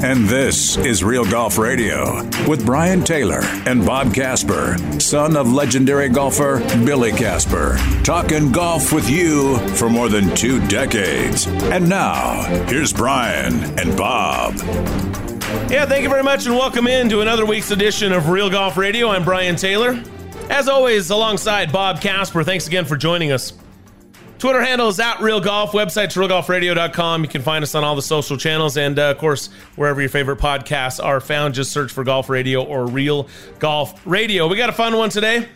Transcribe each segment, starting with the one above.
And this is Real Golf Radio with Brian Taylor and Bob Casper, son of legendary golfer Billy Casper, talking golf with you for more than two decades. And now, here's Brian and Bob. Yeah, thank you very much and welcome in to another week's edition of Real Golf Radio. I'm Brian Taylor. As always, alongside Bob Casper, thanks again for joining us. Twitter handle is at Real Golf. Website realgolfradio.com. You can find us on all the social channels and, uh, of course, wherever your favorite podcasts are found. Just search for Golf Radio or Real Golf Radio. We got a fun one today.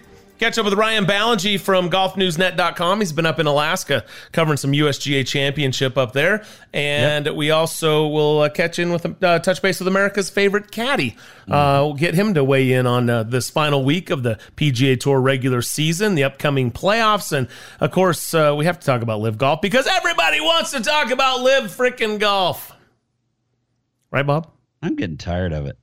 Catch up with Ryan Ballengee from golfnewsnet.com. He's been up in Alaska covering some USGA championship up there. And yep. we also will uh, catch in with uh, touch base with America's favorite caddy. Mm-hmm. Uh, we'll get him to weigh in on uh, this final week of the PGA Tour regular season, the upcoming playoffs. And of course, uh, we have to talk about LIV golf because everybody wants to talk about LIV freaking golf. Right, Bob? I'm getting tired of it.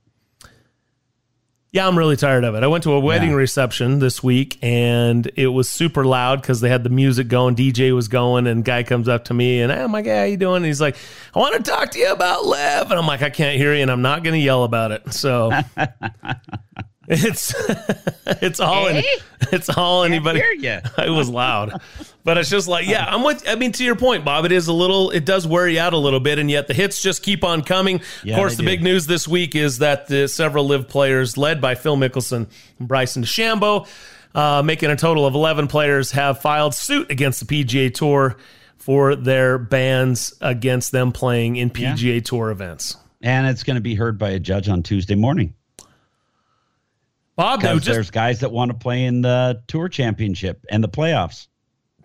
Yeah, I'm really tired of it. I went to a wedding yeah. reception this week and it was super loud because they had the music going, DJ was going, and guy comes up to me and I'm like, hey, how you doing? And he's like, I want to talk to you about LIV. And I'm like, I can't hear you and I'm not going to yell about it. So It's it's all hey? it's all anybody. Hear you. It was loud, but it's just like yeah. I'm with. I mean, to your point, Bob. It is a little. It does wear you out a little bit, and yet the hits just keep on coming. Yeah, of course, the do. big news this week is that the several LIV players, led by Phil Mickelson and Bryson DeChambeau, uh, making a total of 11 players, have filed suit against the PGA Tour for their bans against them playing in PGA yeah. Tour events. And it's going to be heard by a judge on Tuesday morning. Bob, just, there's guys that want to play in the tour championship and the playoffs.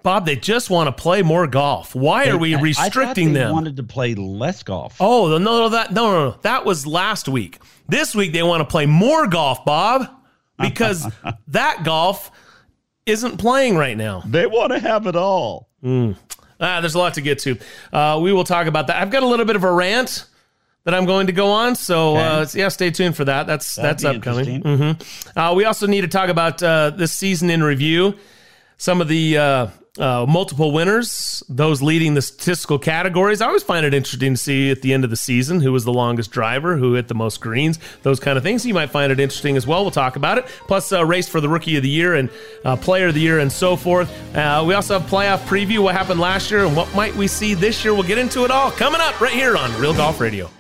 Bob, they just want to play more golf. Why they, are we restricting they them? Wanted to play less golf. Oh no, no, that no, no, no, that was last week. This week they want to play more golf, Bob, because that golf isn't playing right now. They want to have it all. Mm. Ah, there's a lot to get to. Uh, we will talk about that. I've got a little bit of a rant that I'm going to go on. So okay. uh, yeah, stay tuned for that. That's That'd that's upcoming. Mm-hmm. Uh, we also need to talk about uh, this season in review. Some of the uh, uh, multiple winners, those leading the statistical categories. I always find it interesting to see at the end of the season who was the longest driver, who hit the most greens, those kind of things. You might find it interesting as well. We'll talk about it. Plus, uh, race for the rookie of the year and uh, player of the year and so forth. Uh, we also have playoff preview, what happened last year and what might we see this year. We'll get into it all coming up right here on Real Golf Radio.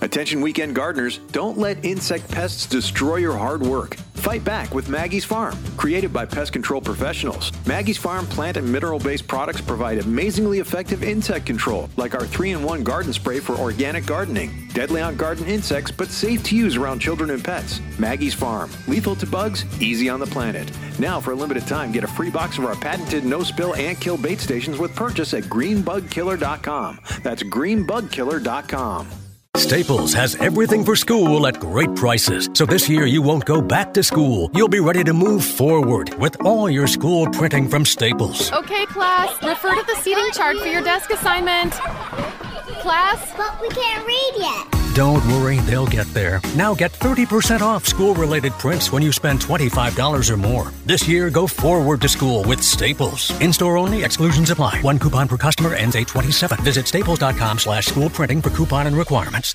Attention weekend gardeners, don't let insect pests destroy your hard work. Fight back with Maggie's Farm. Created by pest control professionals, Maggie's Farm plant and mineral based products provide amazingly effective insect control, like our 3 in 1 garden spray for organic gardening. Deadly on garden insects, but safe to use around children and pets. Maggie's Farm. Lethal to bugs, easy on the planet. Now, for a limited time, get a free box of our patented no spill and kill bait stations with purchase at greenbugkiller.com. That's greenbugkiller.com. Staples has everything for school at great prices. So this year you won't go back to school. You'll be ready to move forward with all your school printing from Staples. Okay, class, refer to the seating chart for your desk assignment. Class? But we can't read yet. Don't worry, they'll get there. Now get 30% off school related prints when you spend $25 or more. This year, go forward to school with Staples. In store only, exclusions apply. One coupon per customer ends 827. Visit staples.com slash school printing for coupon and requirements.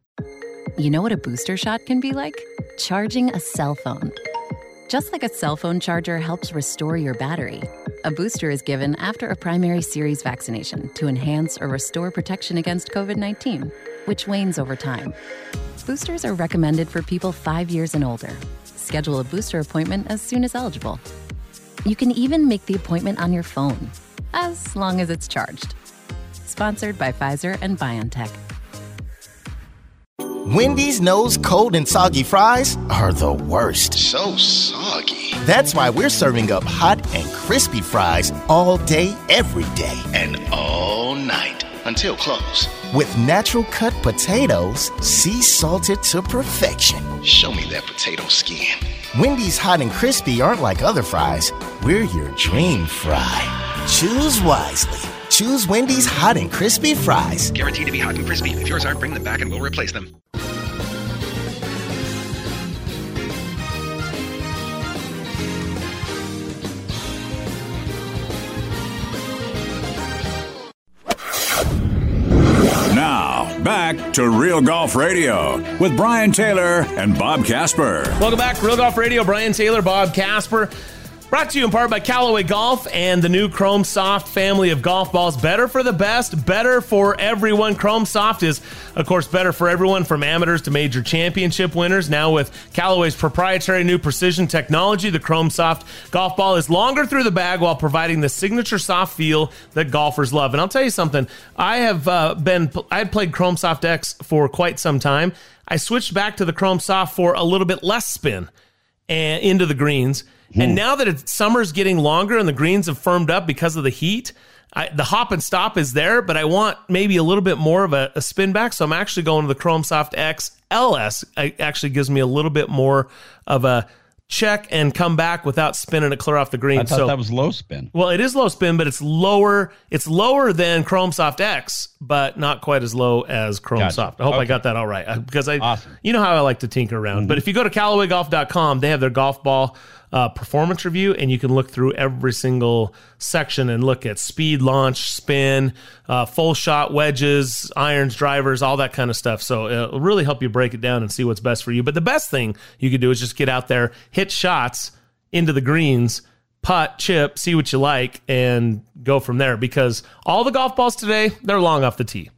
You know what a booster shot can be like? Charging a cell phone. Just like a cell phone charger helps restore your battery, a booster is given after a primary series vaccination to enhance or restore protection against COVID 19, which wanes over time. Boosters are recommended for people five years and older. Schedule a booster appointment as soon as eligible. You can even make the appointment on your phone, as long as it's charged. Sponsored by Pfizer and BioNTech. Wendy's knows cold and soggy fries are the worst. So soggy. That's why we're serving up hot and crispy fries all day, every day. And all night until close. With natural cut potatoes, sea salted to perfection. Show me that potato skin. Wendy's hot and crispy aren't like other fries. We're your dream fry. Choose wisely. Choose Wendy's hot and crispy fries. Guaranteed to be hot and crispy. If yours aren't, bring them back and we'll replace them. Now, back to Real Golf Radio with Brian Taylor and Bob Casper. Welcome back, Real Golf Radio. Brian Taylor, Bob Casper. Brought to you in part by Callaway Golf and the new Chrome Soft family of golf balls. Better for the best, better for everyone. Chrome Soft is, of course, better for everyone from amateurs to major championship winners. Now, with Callaway's proprietary new precision technology, the Chrome Soft golf ball is longer through the bag while providing the signature soft feel that golfers love. And I'll tell you something, I have uh, been, I had played Chrome Soft X for quite some time. I switched back to the Chrome Soft for a little bit less spin and into the greens. And now that it's summer's getting longer and the greens have firmed up because of the heat, I, the hop and stop is there, but I want maybe a little bit more of a, a spin back. So I'm actually going to the Chrome Soft X LS. It actually gives me a little bit more of a check and come back without spinning it clear off the green. I thought so that was low spin. well, it is low spin, but it's lower. It's lower than Chrome Soft X, but not quite as low as Chrome Gotcha. Soft. I hope I got that all right uh, because I, Awesome. you know how I like to tinker around. But if you go to CallawayGolf.com, they have their golf ball uh, performance review, and you can look through every single section and look at speed, launch, spin, uh, full shot, wedges, irons, drivers, all that kind of stuff. So it'll really help you break it down and see what's best for you. But the best thing you could do is just get out there, hit shots into the greens putt, chip, see what you like, and go from there. Because all the golf balls today, they're long off the tee.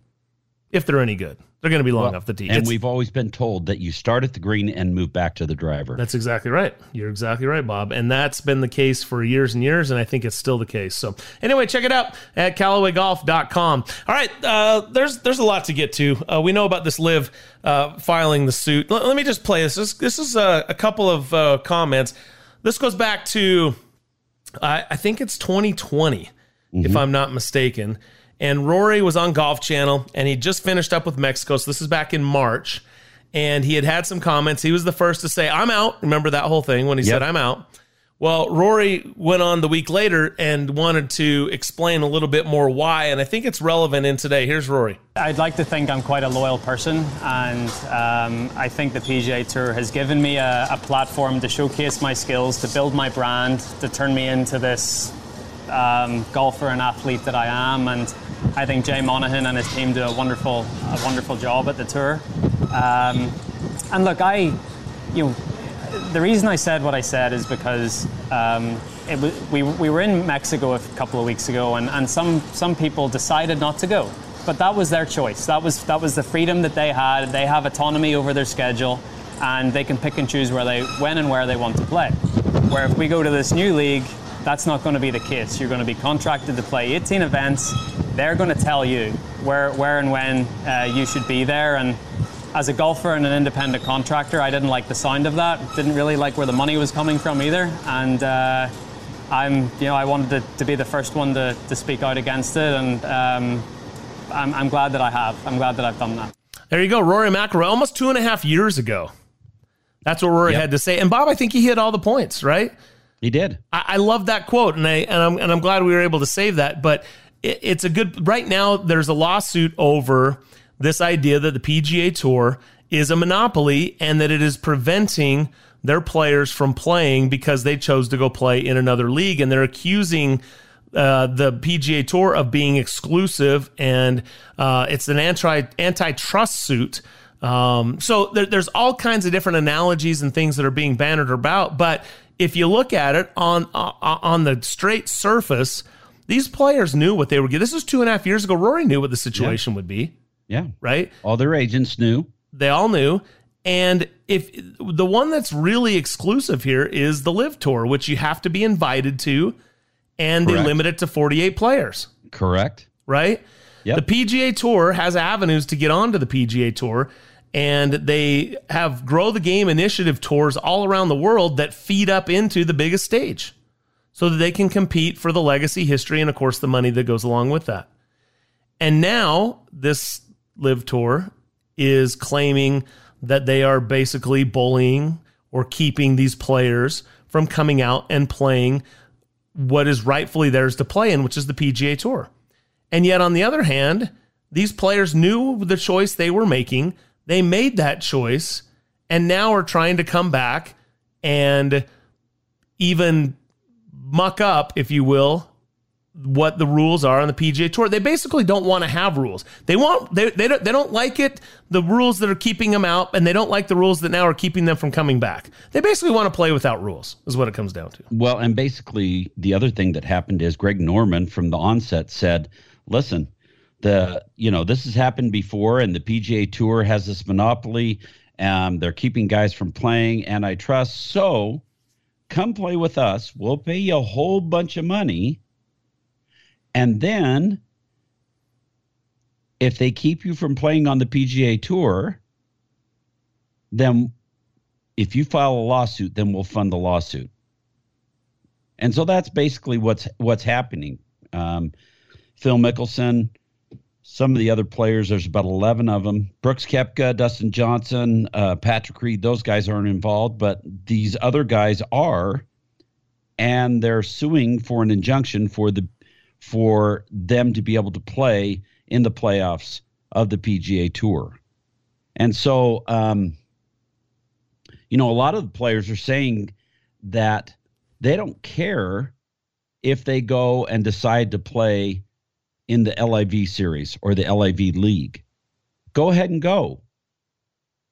If they're any good, they're going to be long off the tee. And It's- we've always been told that you start at the green and move back to the driver. that's exactly right. You're exactly right, Bob. And that's been the case for years and years, and I think it's still the case. So anyway, check it out at CallawayGolf.com. All right, uh, there's there's a lot to get to. Uh, we know about this LIV uh, filing the suit. L- let me just play this. This, this is a, a couple of uh, comments. This goes back to I, I think it's 2020, if I'm not mistaken. And Rory was on Golf Channel, and he just finished up with Mexico. So this is back in March, and he had had some comments. He was the first to say, "I'm out." Remember that whole thing when he Yep. said, "I'm out." Well, Rory went on the week later and wanted to explain a little bit more why, and I think it's relevant in today. Here's Rory. I'd like to think I'm quite a loyal person, and um, I think the PGA Tour has given me a, a platform to showcase my skills, to build my brand, to turn me into this um, golfer and athlete that I am. And I think Jay Monahan and his team do a wonderful, a wonderful job at the tour. Um, and look, I, you know, the reason I said what I said is because um, was, we, we were in Mexico a couple of weeks ago, and, and some, some people decided not to go. but that was their choice. That was that was the freedom that they had. They have autonomy over their schedule, and they can pick and choose where they when and where they want to play. Where if we go to this new league, that's not going to be the case. You're going to be contracted to play 18 events. They're going to tell you where where and when uh, you should be there and as a golfer and an independent contractor, I didn't like the sound of that. Didn't really like where the money was coming from either. And uh, I'm, you know, I wanted to, to, be the first one to, to speak out against it, and um, I'm, I'm glad that I have. I'm glad that I've done that. There you go, Rory McIlroy, almost two and a half years ago. That's what Rory yep. had to say. And Bob, I think he hit all the points, right? He did. I, I love that quote, and I and I'm and I'm glad we were able to save that. But it, it's a good. Right now, there's a lawsuit over this idea that the PGA Tour is a monopoly and that it is preventing their players from playing because they chose to go play in another league. And they're accusing uh, the PGA Tour of being exclusive, and uh, it's an anti antitrust suit. Um, so there, there's all kinds of different analogies and things that are being bannered about. But if you look at it on uh, on the straight surface, these players knew what they were getting. This was two and a half years ago. Rory knew what the situation yeah. would be. Yeah. Right? All their agents knew. They all knew. And if the one that's really exclusive here is the LIV Tour, which you have to be invited to, and Correct. they limit it to 48 players. Correct. Right? Yep. The PGA Tour has avenues to get onto the PGA Tour, and they have Grow the Game initiative tours all around the world that feed up into the biggest stage so that they can compete for the legacy, history, and of course the money that goes along with that. And now this LIV Tour is claiming that they are basically bullying or keeping these players from coming out and playing what is rightfully theirs to play in, which is the PGA Tour. And yet, on the other hand, these players knew the choice they were making. They made that choice and now are trying to come back and even muck up, if you will, what the rules are on the PGA Tour. They basically don't want to have rules. They want they they don't they don't like it the rules that are keeping them out and they don't like the rules that now are keeping them from coming back. They basically want to play without rules. Is what it comes down to. Well, and basically the other thing that happened is Greg Norman from the onset said, "Listen, the you know, this has happened before and the PGA Tour has this monopoly um they're keeping guys from playing antitrust. So, come play with us. We'll pay you a whole bunch of money." And then if they keep you from playing on the PGA Tour, then if you file a lawsuit, then we'll fund the lawsuit. And so that's basically what's what's happening. Um, Phil Mickelson, some of the other players, there's about 11 of them. Brooks Koepka, Dustin Johnson, uh, Patrick Reed, those guys aren't involved, but these other guys are. And they're suing for an injunction for the for them to be able to play in the playoffs of the PGA Tour. And so, um, you know, a lot of the players are saying that they don't care if they go and decide to play in the LIV series or the LIV league. Go ahead and go.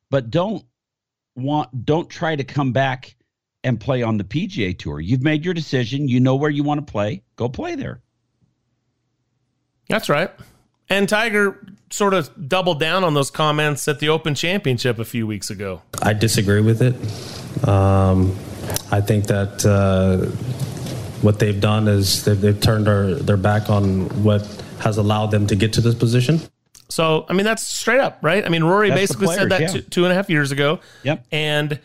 But don't want don't try to come back and play on the PGA tour. You've made your decision, you know where you want to play, go play there. That's right. And Tiger sort of doubled down on those comments at the Open Championship a few weeks ago. I disagree with it. Um, I think that uh, what they've done is they've, they've turned their, their back on what has allowed them to get to this position. So, I mean, that's straight up, right? I mean, Rory that's basically players, said that yeah. two, two and a half years ago. Yep. And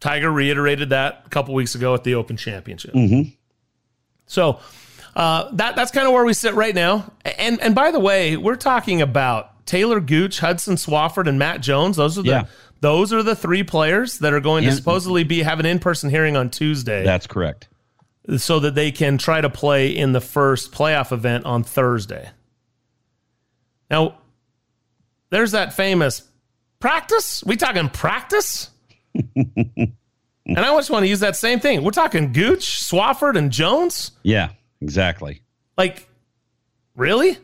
Tiger reiterated that a couple weeks ago at the Open Championship. Mm-hmm. So, uh, that that's kind of where we sit right now. And and by the way, we're talking about Taylor Gooch, Hudson Swafford, and Matt Jones. Those are the yeah. those are the three players that are going to supposedly be have an in person hearing on Tuesday. That's correct. So that they can try to play in the first playoff event on Thursday. Now, there's that famous practice. We talking practice? and I just want to use that same thing. We're talking Gooch, Swafford, and Jones. Yeah. Exactly. Like, really?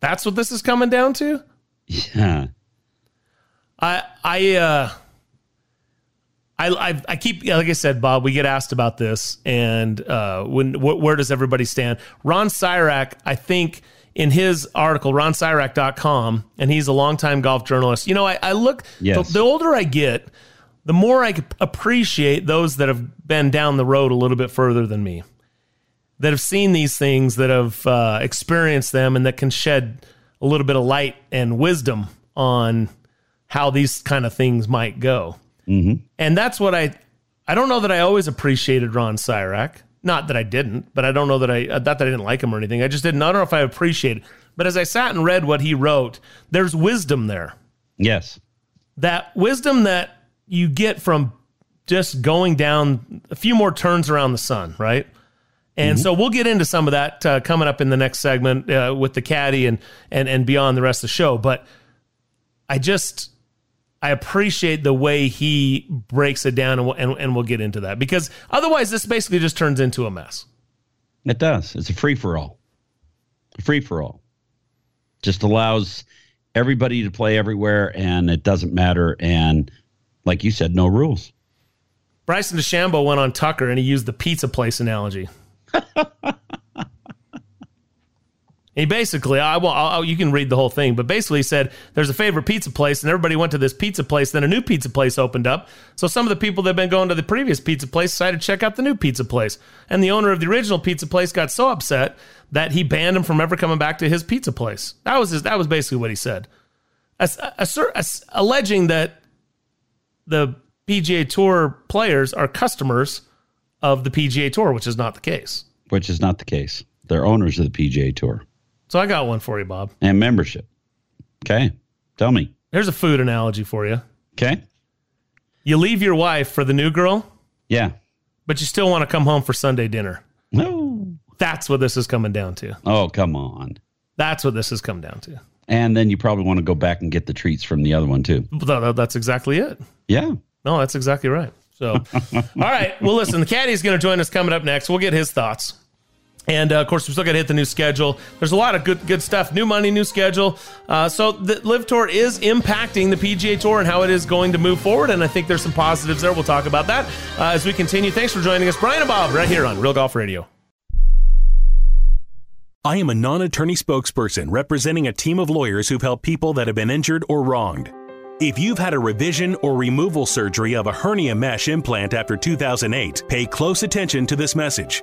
That's what this is coming down to? Yeah. I I uh I, I, I keep like I said, Bob. We get asked about this, and uh, when wh- where does everybody stand? Ron Sirak, I think, in his article, ronsirak.com, and he's a longtime golf journalist. You know, I, I look, Yes. the, the older I get, the more I appreciate those that have been down the road a little bit further than me, that have seen these things, that have uh, experienced them, and that can shed a little bit of light and wisdom on how these kind of things might go. Mm-hmm. And that's what I I don't know that I always appreciated Ron Sirak. Not that I didn't, but I don't know that I uh, not that I didn't like him or anything. I just didn't I don't know if I appreciated. But as I sat and read what he wrote, there's wisdom there. Yes. That wisdom that you get from just going down a few more turns around the sun, right? And so we'll get into some of that uh, coming up in the next segment uh, with the caddy and and and beyond the rest of the show. But I just I appreciate the way he breaks it down, and we'll, and, and we'll get into that because otherwise, this basically just turns into a mess. It does. It's a free for all. Free for all. Just allows everybody to play everywhere and it doesn't matter. And like you said, no rules. Bryson DeChambeau went on Tucker and he used the pizza place analogy. he basically, I will, I'll, you can read the whole thing, but basically he said there's a favorite pizza place and everybody went to this pizza place. Then a new pizza place opened up. So some of the people that have been going to the previous pizza place decided to check out the new pizza place. And the owner of the original pizza place got so upset that he banned him from ever coming back to his pizza place. That was his, that was basically what he said. As, assert, as, alleging that the PGA Tour players are customers of the PGA Tour, which is not the case. Which is not the case. They're owners of the PGA Tour So I got one for you, Bob. and membership. Okay. Tell me. Here's a food analogy for you. Okay. You leave your wife for the new girl, Yeah. but you still want to come home for Sunday dinner. No. That's what this is coming down to. Oh, come on. That's what this has come down to. And then you probably want to go back and get the treats from the other one too. Th- th- That's exactly it. Yeah. No, that's exactly right. So, all right. Well, listen, the caddy is going to join us coming up next. We'll get his thoughts. And uh, of course, we're still gonna hit the new schedule. There's a lot of good, good stuff. New money, new schedule. Uh, so the LIV Tour is impacting the PGA Tour and how it is going to move forward. And I think there's some positives there. We'll talk about that uh, as we continue. Thanks for joining us, Brian and Bob, right here on Real Golf Radio. I am a non attorney spokesperson representing a team of lawyers who've helped people that have been injured or wronged. If you've had a revision or removal surgery of a hernia mesh implant after 2008, pay close attention to this message.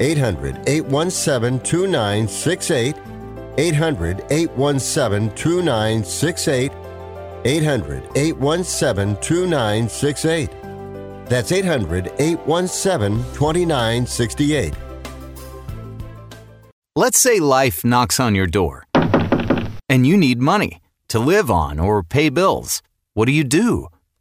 800 817 2968. 800 817 2968. 800 817 2968. That's 800 817 2968. Let's say life knocks on your door and you need money to live on or pay bills. What do you do?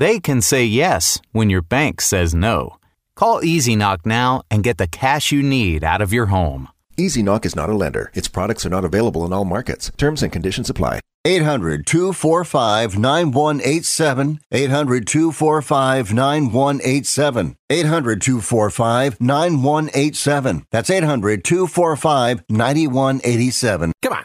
they can say yes when your bank says no. Call Easy Knock now and get the cash you need out of your home. Easy Knock is not a lender. Its products are not available in all markets. Terms and conditions apply. 800 245 9187. 800 245 9187. 800 245 9187. That's 800 245 9187. Come on.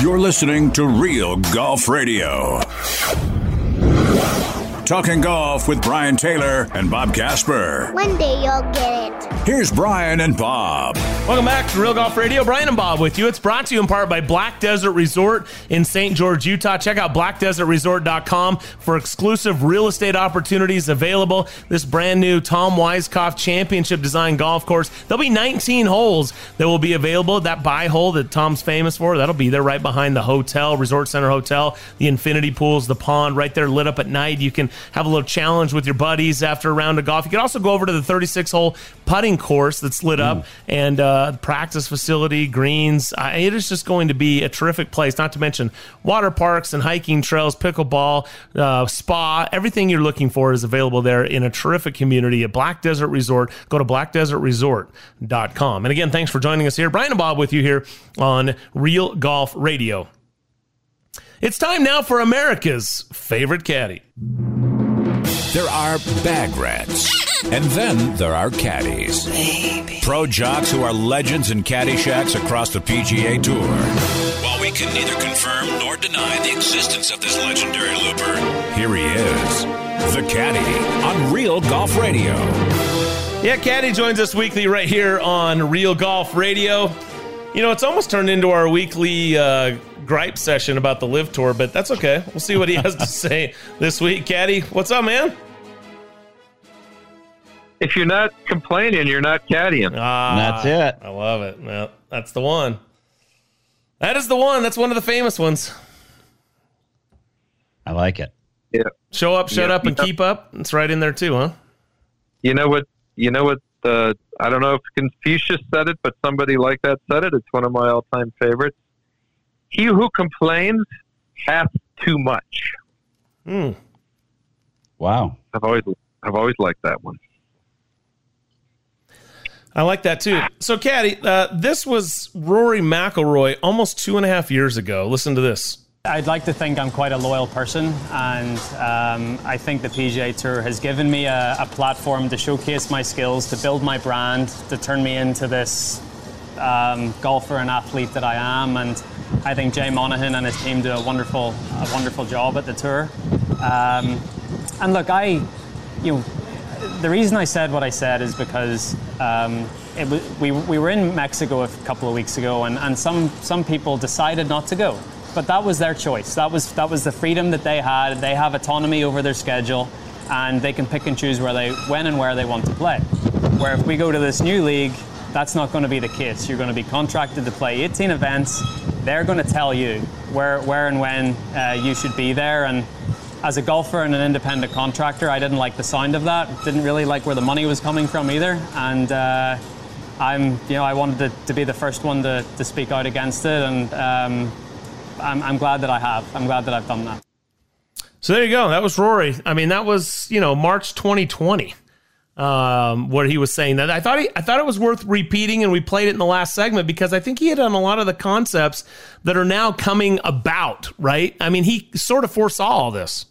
You're listening to Real Golf Radio. Talking golf with Brian Taylor and Bob Casper. One day you'll get it. Here's Brian and Bob. Welcome back to Real Golf Radio. Brian and Bob with you. It's brought to you in part by Black Desert Resort in St. George, Utah. Check out blackdesertresort.com for exclusive real estate opportunities available. This brand new Tom Weiskopf Championship Design Golf Course. There'll be 19 holes that will be available. That bye hole that Tom's famous for, that'll be there right behind the hotel, Resort Center Hotel, the infinity pools, the pond right there lit up at night. You can have a little challenge with your buddies after a round of golf. You can also go over to the 36 hole putting course that's lit up and uh, practice facility, greens. Uh, it is just going to be a terrific place, not to mention water parks and hiking trails, pickleball, uh, spa. Everything you're looking for is available there in a terrific community at Black Desert Resort. Go to blackdesertresort.com. And again, thanks for joining us here. Brian and Bob with you here on Real Golf Radio. It's time now for America's favorite caddy. There are bag rats. And then there are caddies. Pro jocks who are legends in caddy shacks across the PGA Tour. While we can neither confirm nor deny the existence of this legendary looper, Here he is, the caddy on Real Golf Radio. Yeah, Caddy joins us weekly right here on Real Golf Radio. You know, it's almost turned into our weekly uh, gripe session about the LIV Tour, but that's okay. We'll see what he has to say this week. Caddy, what's up, man? If you're not complaining, you're not caddying. Ah, that's it. I love it. Well, that's the one. That is the one. That's one of the famous ones. I like it. Yeah. Show up, shut Yeah, up, and yeah. keep up. It's right in there too, huh? You know what? You know what? Uh, I don't know if Confucius said it, but somebody like that said it. It's one of my all-time favorites. He who complains hath too much. Hmm. Wow. I've always, I've always liked that one. I like that too. So, Caddy, uh, this was Rory McIlroy almost two and a half years ago. Listen to this. I'd like to think I'm quite a loyal person, and um, I think the PGA Tour has given me a, a platform to showcase my skills, to build my brand, to turn me into this um, golfer and athlete that I am. And I think Jay Monahan and his team do a wonderful, a wonderful job at the tour. Um, and look, I, you know, the reason I said what I said is because um, was, we, we were in Mexico a couple of weeks ago, and, and some, some people decided not to go. But that was their choice. That was, that was the freedom that they had. They have autonomy over their schedule, and they can pick and choose where they, when and where they want to play. Where if we go to this new league, that's not going to be the case. You're going to be contracted to play 18 events. They're going to tell you where, where and when uh, you should be there. And as a golfer and an independent contractor, I didn't like the sound of that. Didn't really like where the money was coming from either. And uh, I'm, you know, I wanted to, to be the first one to, to speak out against it. And um, I'm, I'm glad that I have. I'm glad that I've done that. So there you go. That was Rory. I mean, that was you know March 2020, um, where he was saying that. I thought he, I thought it was worth repeating, and we played it in the last segment because I think he hit on a lot of the concepts that are now coming about. Right? I mean, he sort of foresaw all this.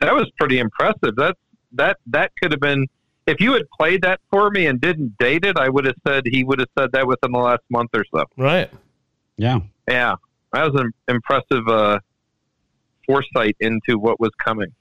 That was pretty impressive. That that that could have been if you had played that for me and didn't date it. I would have said he would have said that within the last month or so. Right. Yeah. Yeah, that was an impressive uh, foresight into what was coming.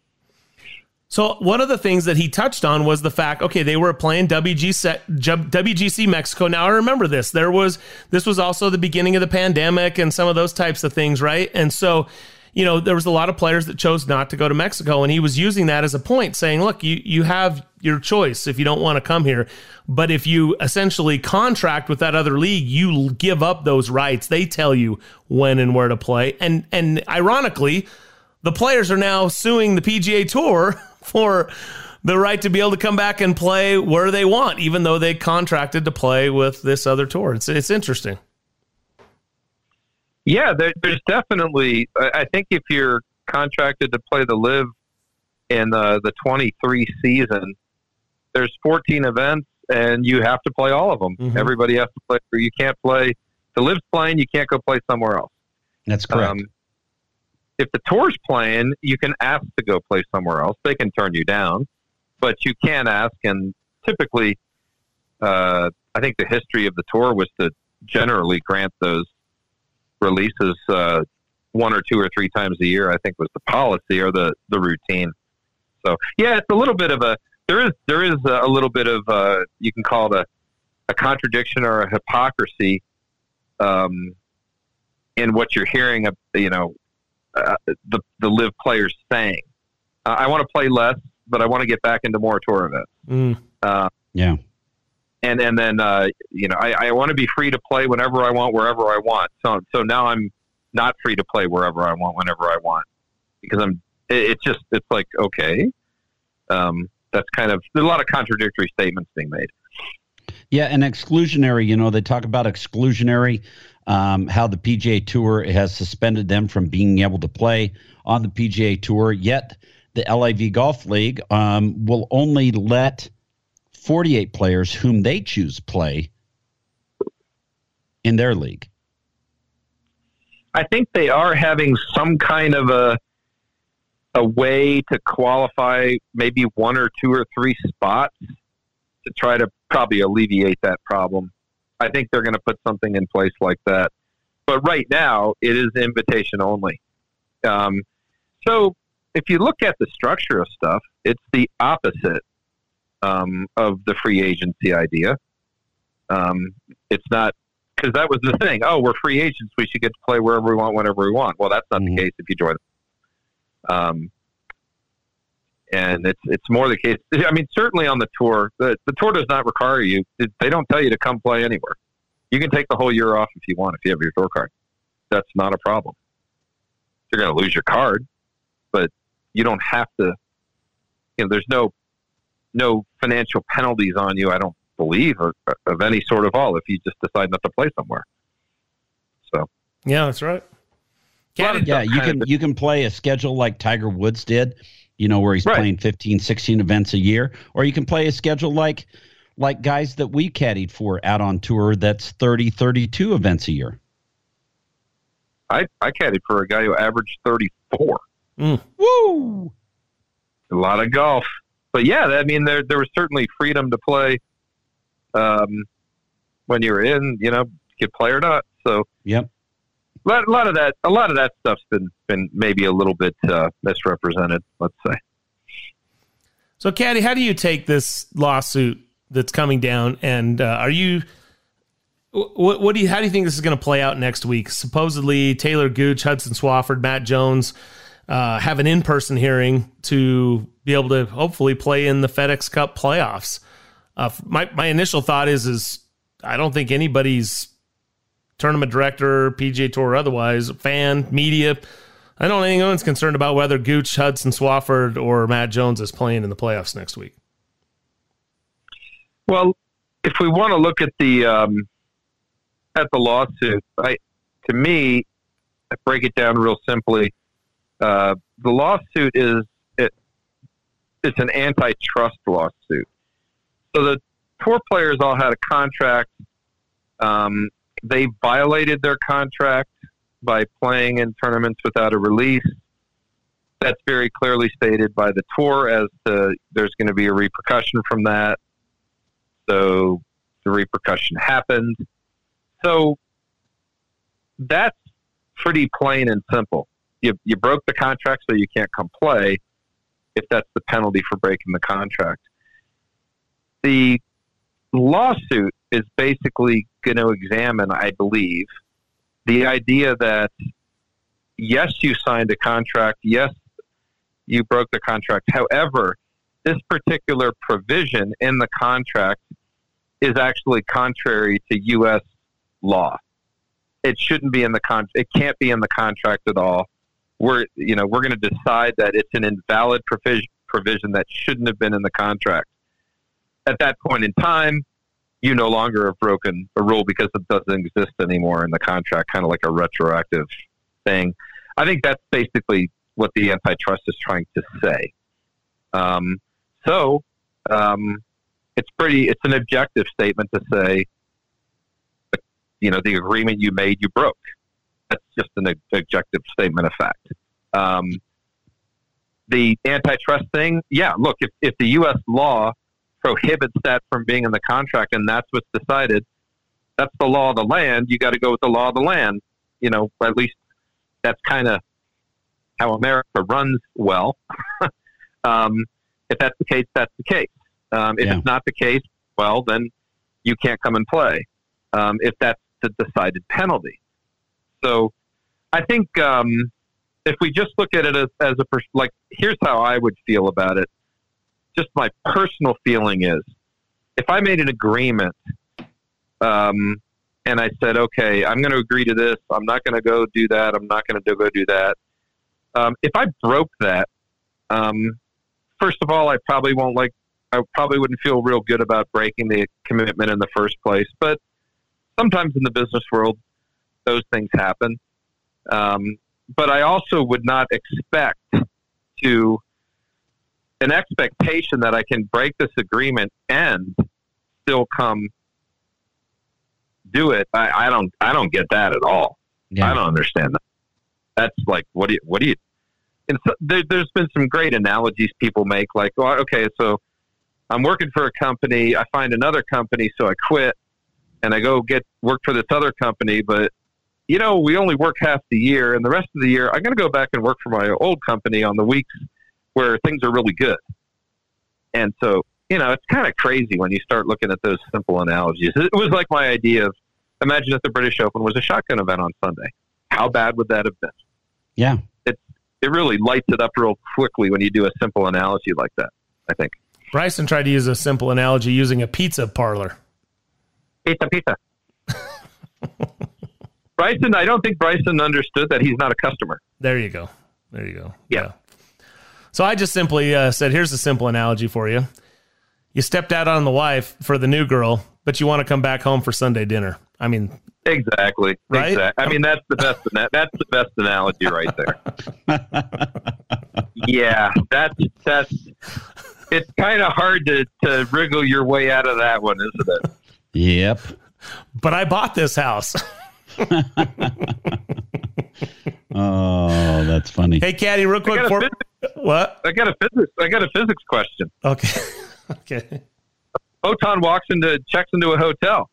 So one of the things that he touched on was the fact, okay, they were playing WGC, WGC Mexico. Now I remember this. There was this was also the beginning of the pandemic and some of those types of things, right? And so, you know, there was a lot of players that chose not to go to Mexico, and he was using that as a point, saying, "Look, you you have your choice if you don't want to come here, but if you essentially contract with that other league, you give up those rights. They tell you when and where to play, and and ironically, the players are now suing the PGA Tour for." The right to be able to come back and play where they want, even though they contracted to play with this other tour. It's it's interesting. Yeah, there, there's definitely. I I think if you're contracted to play the LIV in the the 23 season, there's 14 events, and you have to play all of them. Mhm. Everybody has to play. Or you can't play. The LIV's playing, you can't go play somewhere else. That's correct. Um, if the tour's playing, you can ask to go play somewhere else. They can turn you down, but you can ask. And typically, uh, I think the history of the tour was to generally grant those releases uh, one or two or three times a year. I think was the policy or the the routine. So yeah, it's a little bit of a there is there is a little bit of uh, you can call it a, a contradiction or a hypocrisy um, in what you're hearing. You know, uh, the the LIV players saying, uh, "I want to play less, but I want to get back into more tour events." Mm. Uh, yeah. and and then uh, you know I, I want to be free to play whenever I want, wherever I want. So so now I'm not free to play wherever I want, whenever I want, because I'm. It, it's just it's like okay, um, that's kind of there's a lot of contradictory statements being made. Yeah, and exclusionary, you know, they talk about exclusionary, um, how the PGA Tour has suspended them from being able to play on the PGA Tour, yet the LIV Golf League um, will only let 48 players whom they choose play in their league. I think they are having some kind of a a way to qualify maybe one or two or three spots to try to probably alleviate that problem. I think they're going to put something in place like that. But right now, it is invitation only. Um, so if you look at the structure of stuff, it's the opposite um, of the free agency idea. Um, it's not because that was the thing. Oh, we're free agents. We should get to play wherever we want, whenever we want. Well, that's not the case if you join. Um, and it's it's more the case. I mean, certainly on the tour, the the tour does not require you. They don't tell you to come play anywhere. You can take the whole year off if you want. If you have your tour card, that's not a problem. You're going to lose your card, but you don't have to. You know, there's no no financial penalties on you. I don't believe or, of any sort of all if you just decide not to play somewhere. So Yeah, that's right. yeah, you can you can play a schedule like Tiger Woods did, you know, where he's playing 15, 16 events a year, or you can play a schedule like like guys that we caddied for out on tour that's 30, 32 events a year. I I caddied for a guy who averaged 34. Woo! A lot of golf, but yeah, I mean there there was certainly freedom to play. Um, when you're in, you know, you could play or not. So Yep. A lot, of that a lot of that stuff's been been maybe a little bit uh, misrepresented. Let's say. So, Caddy, how do you take this lawsuit that's coming down? And uh, are you what, what do you how do you think this is going to play out next week? Supposedly, Taylor Gooch, Hudson Swafford, Matt Jones uh, have an in person hearing to be able to hopefully play in the FedEx Cup playoffs. Uh, my my initial thought is is I don't think anybody's tournament director, PGA Tour, otherwise, fan, media. I don't think anyone's concerned about whether Gooch, Hudson Swafford, or Matt Jones is playing in the playoffs next week. Well, if we want to look at the um, at the lawsuit, I, to me, I break it down real simply. Uh, the lawsuit is it, it's an antitrust lawsuit. So the tour players all had a contract. Um, they violated their contract by playing in tournaments without a release. That's very clearly stated by the tour as to there's going to be a repercussion from that. So the repercussion happened. So that's pretty plain and simple. You, you broke the contract, so you can't come play if that's the penalty for breaking the contract. The lawsuit is basically going to examine, I believe, the idea that yes, you signed a contract. Yes, you broke the contract. However, this particular provision in the contract is actually contrary to U.S. law. It shouldn't be in the con. It can't be in the contract at all. We're you know we're going to decide that it's an invalid provision provision that shouldn't have been in the contract. At that point in time, you no longer have broken a rule because it doesn't exist anymore in the contract, kind of like a retroactive thing. I think that's basically what the antitrust is trying to say. Um, so um, it's pretty. It's an objective statement to say, you know, the agreement you made, you broke. That's just an objective statement of fact. Um, the antitrust thing, yeah. Look, if, if the U.S. law prohibits that from being in the contract, and that's what's decided, that's the law of the land. You got to go with the law of the land. You know, at least that's kind of how America runs well. um, if that's the case, that's the case. Um, if Yeah. it's not the case, well, then you can't come and play. Um, if that's the decided penalty. So I think um, if we just look at it as, as a pers- like, here's how I would feel about it. Just my personal feeling is, if I made an agreement, um, and I said, okay, I'm going to agree to this. I'm not going to go do that. I'm not going to go do that. Um, if I broke that, um, first of all, I probably won't like. I probably wouldn't feel real good about breaking the commitment in the first place. But sometimes in the business world, those things happen. Um, but I also would not expect to an expectation that I can break this agreement and still come do it. I, I don't. I don't get that at all. I don't understand that. That's like what do you what do you? And so, there, there's been some great analogies people make, like, well, okay, so I'm working for a company, I find another company, so I quit, and I go get work for this other company, but you know, we only work half the year, and the rest of the year, I'm going to go back and work for my old company on the weeks where things are really good. And so, you know, it's kind of crazy when you start looking at those simple analogies. It was like my idea of imagine if the British Open was a shotgun event on Sunday. How bad would that have been? Yeah. It it really lights it up real quickly when you do a simple analogy like that. I think. Bryson tried to use a simple analogy using a pizza parlor. Pizza, pizza. Bryson, I don't think Bryson understood that he's not a customer. There you go. There you go. Yeah. So I just simply uh, said, here's a simple analogy for you. You stepped out on the wife for the new girl, but you want to come back home for Sunday dinner. I mean, Exactly. Right? Exactly. I mean, that's the best. That's the best analogy right there. yeah, that's that's. It's kind of hard to to wriggle your way out of that one, isn't it? Yep. but I bought this house. Oh, that's funny. hey, Caddy, real quick. I got, For, a physics, what? I got a physics. I got a physics question. Okay. okay. Photon walks into checks into a hotel.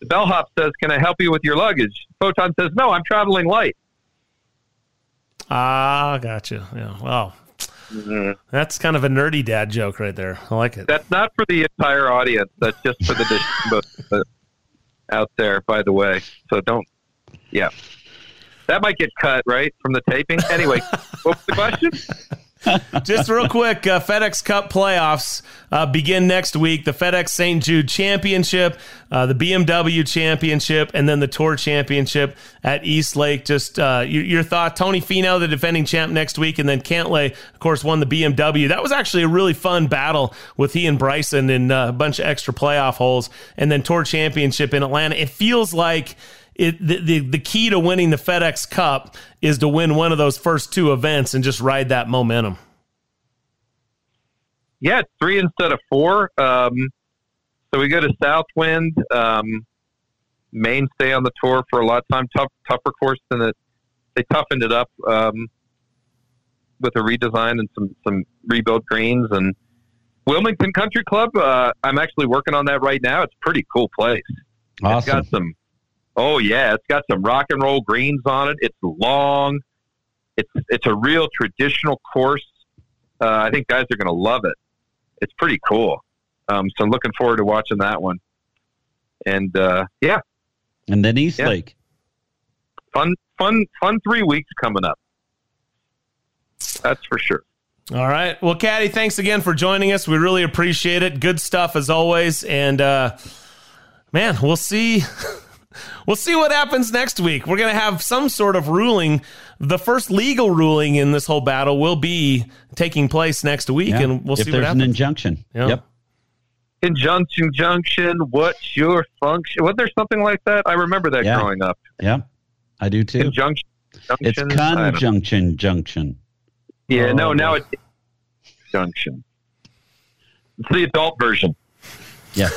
The bellhop says, "Can I help you with your luggage?" Photon says, "No, I'm traveling light." Ah, gotcha. Yeah. Wow. That's kind of a nerdy dad joke right there. I like it. That's not for the entire audience. That's just for the out there, by the way. So don't. Yeah, that might get cut right from the taping. Anyway, what was the question? Just real quick, uh, FedEx Cup playoffs uh, begin next week. The FedEx St. Jude Championship, uh, the BMW Championship, and then the Tour Championship at East Lake. Just uh, your, your thought, Tony Finau, the defending champ next week, and then Cantlay, of course, won the BMW. That was actually a really fun battle with he and Bryson and uh, a bunch of extra playoff holes, and then Tour Championship in Atlanta. It feels like. It, the, the the key to winning the FedEx Cup is to win one of those first two events and just ride that momentum. Yeah, it's three instead of four. Um, so we go to Southwind, um, mainstay on the tour for a lot of time. Tough, tougher course than it. They toughened it up um, with a redesign and some some rebuilt greens and Wilmington Country Club. Uh, I'm actually working on that right now. It's a pretty cool place. It's Awesome. got some. Oh yeah, it's got some rock and roll greens on it. It's long. It's it's a real traditional course. Uh, I think guys are going to love it. It's pretty cool. Um, so I'm looking forward to watching that one. And uh, yeah, And then East Yeah. Lake. fun fun fun three weeks coming up. That's for sure. All right. Well, Caddy, thanks again for joining us. We really appreciate it. Good stuff as always. And uh, man, we'll see. We'll see what happens next week. We're going to have some sort of ruling. The first legal ruling in this whole battle will be taking place next week, Yeah. and we'll if see there's what an injunction. Yeah. Yep. Injunction junction. What's your function? Was there something like that? I remember that Yeah. growing up. Yeah. I do too. Conjunction. It's junction? I conjunction junction. Yeah, no, Oh, now boy. it's junction. It's the adult version. Yeah.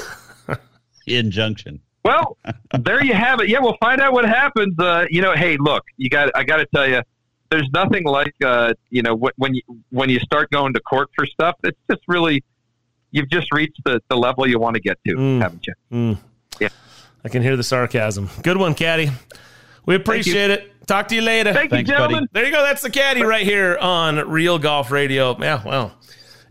Injunction. Well, there you have it. Yeah, we'll find out what happens. Uh, you know, hey, look, you got. I got to tell you, there's nothing like uh, you know wh- when you when you start going to court for stuff. It's just really you've just reached the, the level you want to get to, haven't you? Mm. Yeah. I can hear the sarcasm. Good one, Caddy. We appreciate it. Talk to you later. Thank you, Thanks, buddy. gentlemen. There you go. That's the Caddy right here on Real Golf Radio. Yeah, well.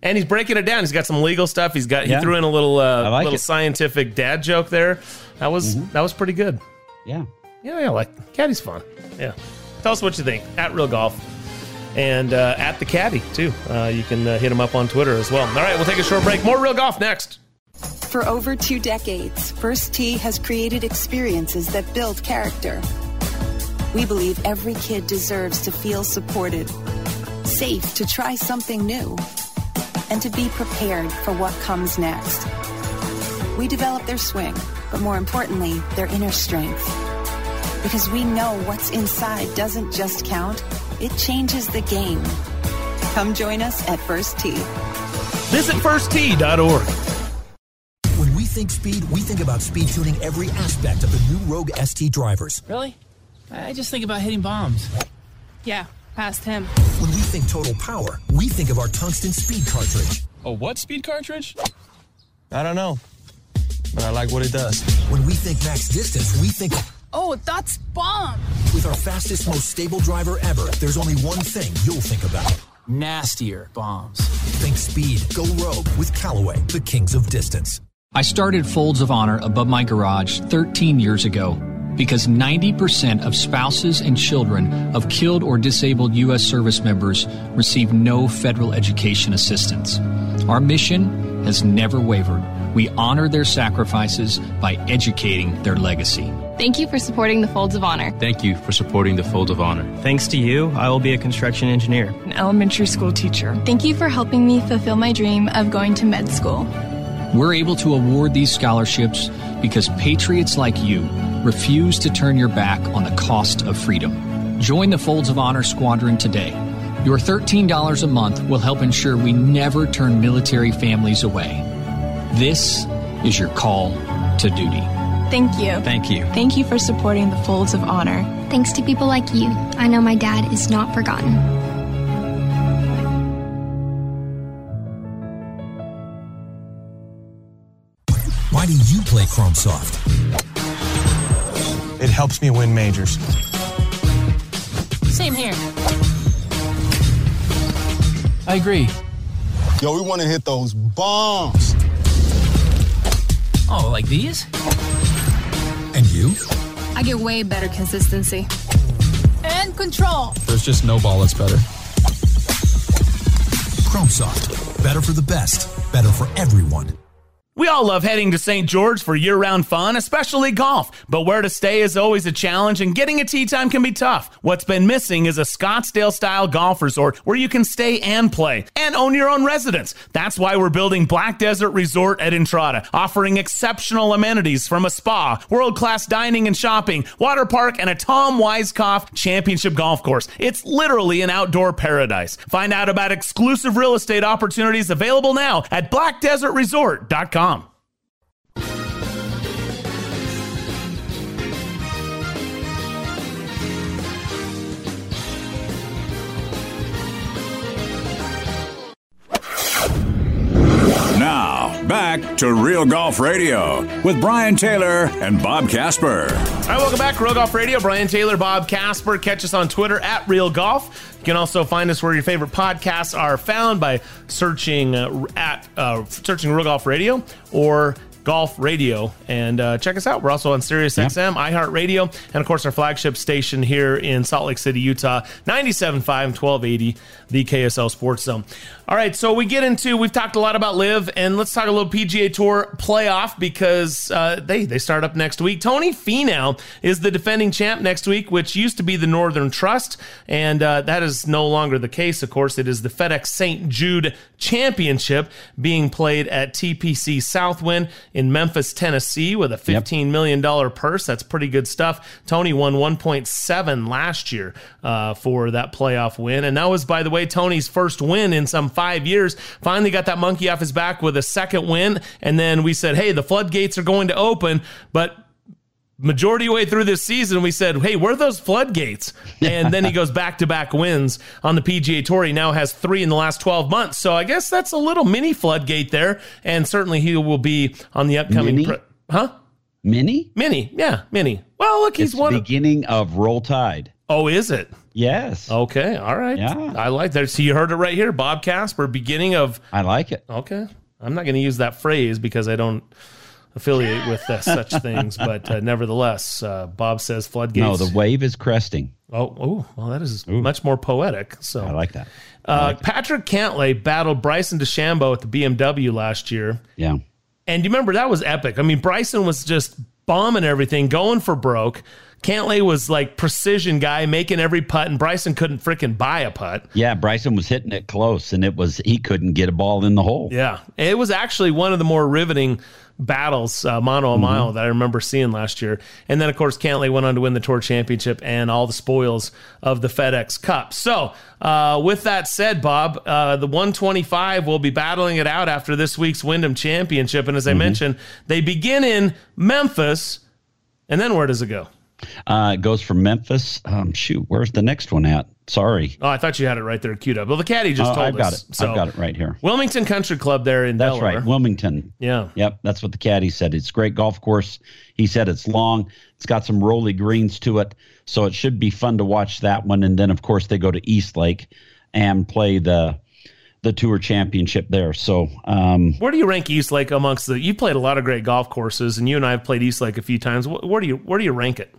And he's breaking it down. He's got some legal stuff. He's got Yeah. he threw in a little uh, like little it. scientific dad joke there. That was that was pretty good. Yeah. Yeah, yeah, like Caddy's fun. Yeah. Tell us what you think at Real Golf and uh, at the Caddy too. Uh, you can uh, hit him up on Twitter as well. All right, we'll take a short break. More Real Golf next. For over two decades, First Tee has created experiences that build character. We believe every kid deserves to feel supported, safe to try something new, and to be prepared for what comes next. We develop their swing, but more importantly, their inner strength. Because we know what's inside doesn't just count, it changes the game. Come join us at First Tee. Visit firsttee.org. When we think speed, we think about speed tuning every aspect of the new Rogue ST drivers. Really? I just think about hitting bombs. Yeah, past him. When we think total power, we think of our tungsten speed cartridge. A what speed cartridge? I don't know, but I like what it does. When we think max distance, we think Oh, that's bomb. with our fastest, most stable driver ever, there's only one thing you'll think about. Nastier bombs. Think speed. Go Rogue with Callaway, the kings of distance. I started Folds of Honor above my garage 13 years ago because 90% of spouses and children of killed or disabled U.S. service members receive no federal education assistance. Our mission has never wavered. We honor their sacrifices by educating their legacy. Thank you for supporting the Folds of Honor. Thank you for supporting the Fold of Honor. Thanks to you, I will be a construction engineer. An elementary school teacher. Thank you for helping me fulfill my dream of going to med school. We're able to award these scholarships because patriots like you refuse to turn your back on the cost of freedom. Join the Folds of Honor Squadron today. Your $13 a month will help ensure we never turn military families away. This is your call to duty. Thank you. Thank you. Thank you for supporting the Folds of Honor. Thanks to people like you, I know my dad is not forgotten. Why do you play Chrome Soft? It helps me win majors. Same here. I agree. Yo, we want to hit those bombs. Oh, like these? And you? I get way better consistency. And control. There's just no ball that's better. Chrome Soft. Better for the best. Better for everyone. We all love heading to St. George for year round fun, especially golf. But where to stay is always a challenge, and getting a tee time can be tough. What's been missing is a Scottsdale style golf resort where you can stay and play and own your own residence. That's why we're building Black Desert Resort at Entrada, offering exceptional amenities from a spa, world class dining and shopping, water park, and a Tom Weiskopf championship golf course. It's literally an outdoor paradise. Find out about exclusive real estate opportunities available now at blackdesertresort.com. back to Real Golf Radio with Brian Taylor and Bob Casper. All right, welcome back, Real Golf Radio. Brian Taylor, Bob Casper. Catch us on Twitter at Real Golf. You can also find us where your favorite podcasts are found by searching uh, at uh, searching Real Golf Radio or Golf Radio. And uh, check us out. We're also on Sirius Yep. XM, iHeartRadio, and of course our flagship station here in Salt Lake City, Utah, 97.5 and 1280, the KSL Sports Zone. All right, so we get into we've talked a lot about LIV, and let's talk a little PGA Tour playoff because uh, they they start up next week. Tony Finau is the defending champ next week, which used to be the Northern Trust, and uh, that is no longer the case. Of course, it is the FedEx St. Jude Championship being played at TPC Southwind in Memphis, Tennessee, with a fifteen million dollar purse. That's pretty good stuff. Tony won 1.7 last year uh, for that playoff win, and that was, by the way, Tony's first win in some five years. Finally got that monkey off his back with a second win, and then we said, "Hey, the floodgates are going to open," but majority way through this season, we said, "Hey, where are those floodgates?" And then he goes back to back wins on the PGA Tour. He now has three in the last twelve months. So I guess that's a little mini floodgate there, and certainly he will be on the upcoming. Mini? Pre- huh? Mini? Mini? Yeah, mini. Well, look, he's it's one. the beginning of Roll Tide. Oh, is it? Yes. Okay. All right. Yeah. I like that. So you heard it right here, Bob Casper. Beginning of. I like it. Okay. I'm not going to use that phrase because I don't affiliate with uh, such things, but uh, nevertheless, uh, Bob says floodgates. No, the wave is cresting. Oh, oh, well, that is much more poetic. So I like that. Uh, Patrick Cantlay battled Bryson DeChambeau at the BMW last year. Yeah. And you remember that was epic. I mean, Bryson was just bombing everything, going for broke. Cantlay was like precision guy, making every putt, and Bryson couldn't freaking buy a putt. Yeah, Bryson was hitting it close, and it was he couldn't get a ball in the hole. Yeah, it was actually one of the more riveting battles, uh, mano a mile, that I remember seeing last year. And then, of course, Cantlay went on to win the Tour Championship and all the spoils of the FedEx Cup. So, uh, with that said, Bob, uh, the 125 will be battling it out after this week's Wyndham Championship. And as I mentioned, they begin in Memphis, and then where does it go? Uh, it goes from Memphis. Um, shoot, where's the next one at? Sorry. Oh, I thought you had it right there queued up. Well, the caddy just Oh, told I've got us. it. I've got it right here. Wilmington Country Club there in That's Delaware. right, Wilmington. Yeah. Yep, that's what the caddy said. It's a great golf course. He said it's long. It's got some rolly greens to it, so it should be fun to watch that one. And then, of course, they go to East Lake and play the the Tour Championship there. So, um, Where do you rank East Lake amongst the? You played a lot of great golf courses, and you and I have played East Lake a few times. Where do you where do you rank it?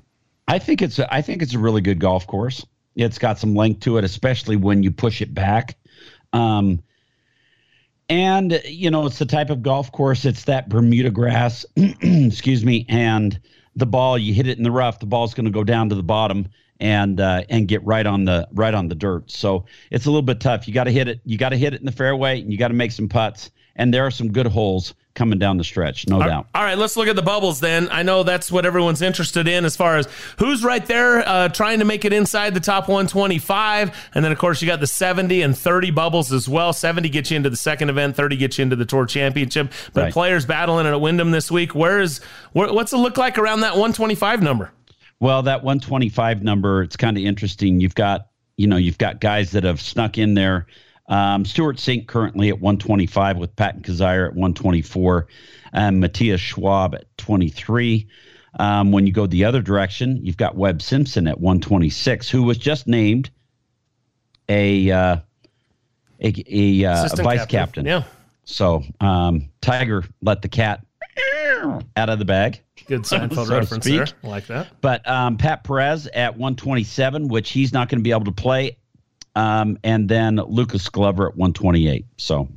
I think it's a, I think it's a really good golf course. It's got some length to it, especially when you push it back. Um, and you know, it's the type of golf course. It's that Bermuda grass, excuse me, and the ball. You hit it in the rough, the ball's going to go down to the bottom and uh, and get right on the right on the dirt. So it's a little bit tough. You got to hit it. You got to hit it in the fairway, and you got to make some putts. And there are some good holes coming down the stretch, no doubt. All right, let's look at the bubbles then. I know that's what everyone's interested in as far as who's right there uh, trying to make it inside the top 125. And then, of course, you got the 70 and 30 bubbles as well. 70 gets you into the second event, 30 gets you into the Tour Championship. But Right. players battling it at Wyndham this week. Where is where, what's it look like around that 125 number? Well, that 125 number, it's kind of interesting. You've got, you know, you've got guys that have snuck in there. Um, Stewart Cink currently at 125 with Patton Kizzire at 124, and Matthias Schwab at 23. Um, when you go the other direction, you've got Webb Simpson at 126, who was just named a uh, a, a, uh, vice captain. captain. Yeah. So um, Tiger let the cat out of the bag. Good Seinfeld so reference there. I like that. But um, Pat Perez at 127, which he's not going to be able to play. Um, and then Lucas Glover at 128. So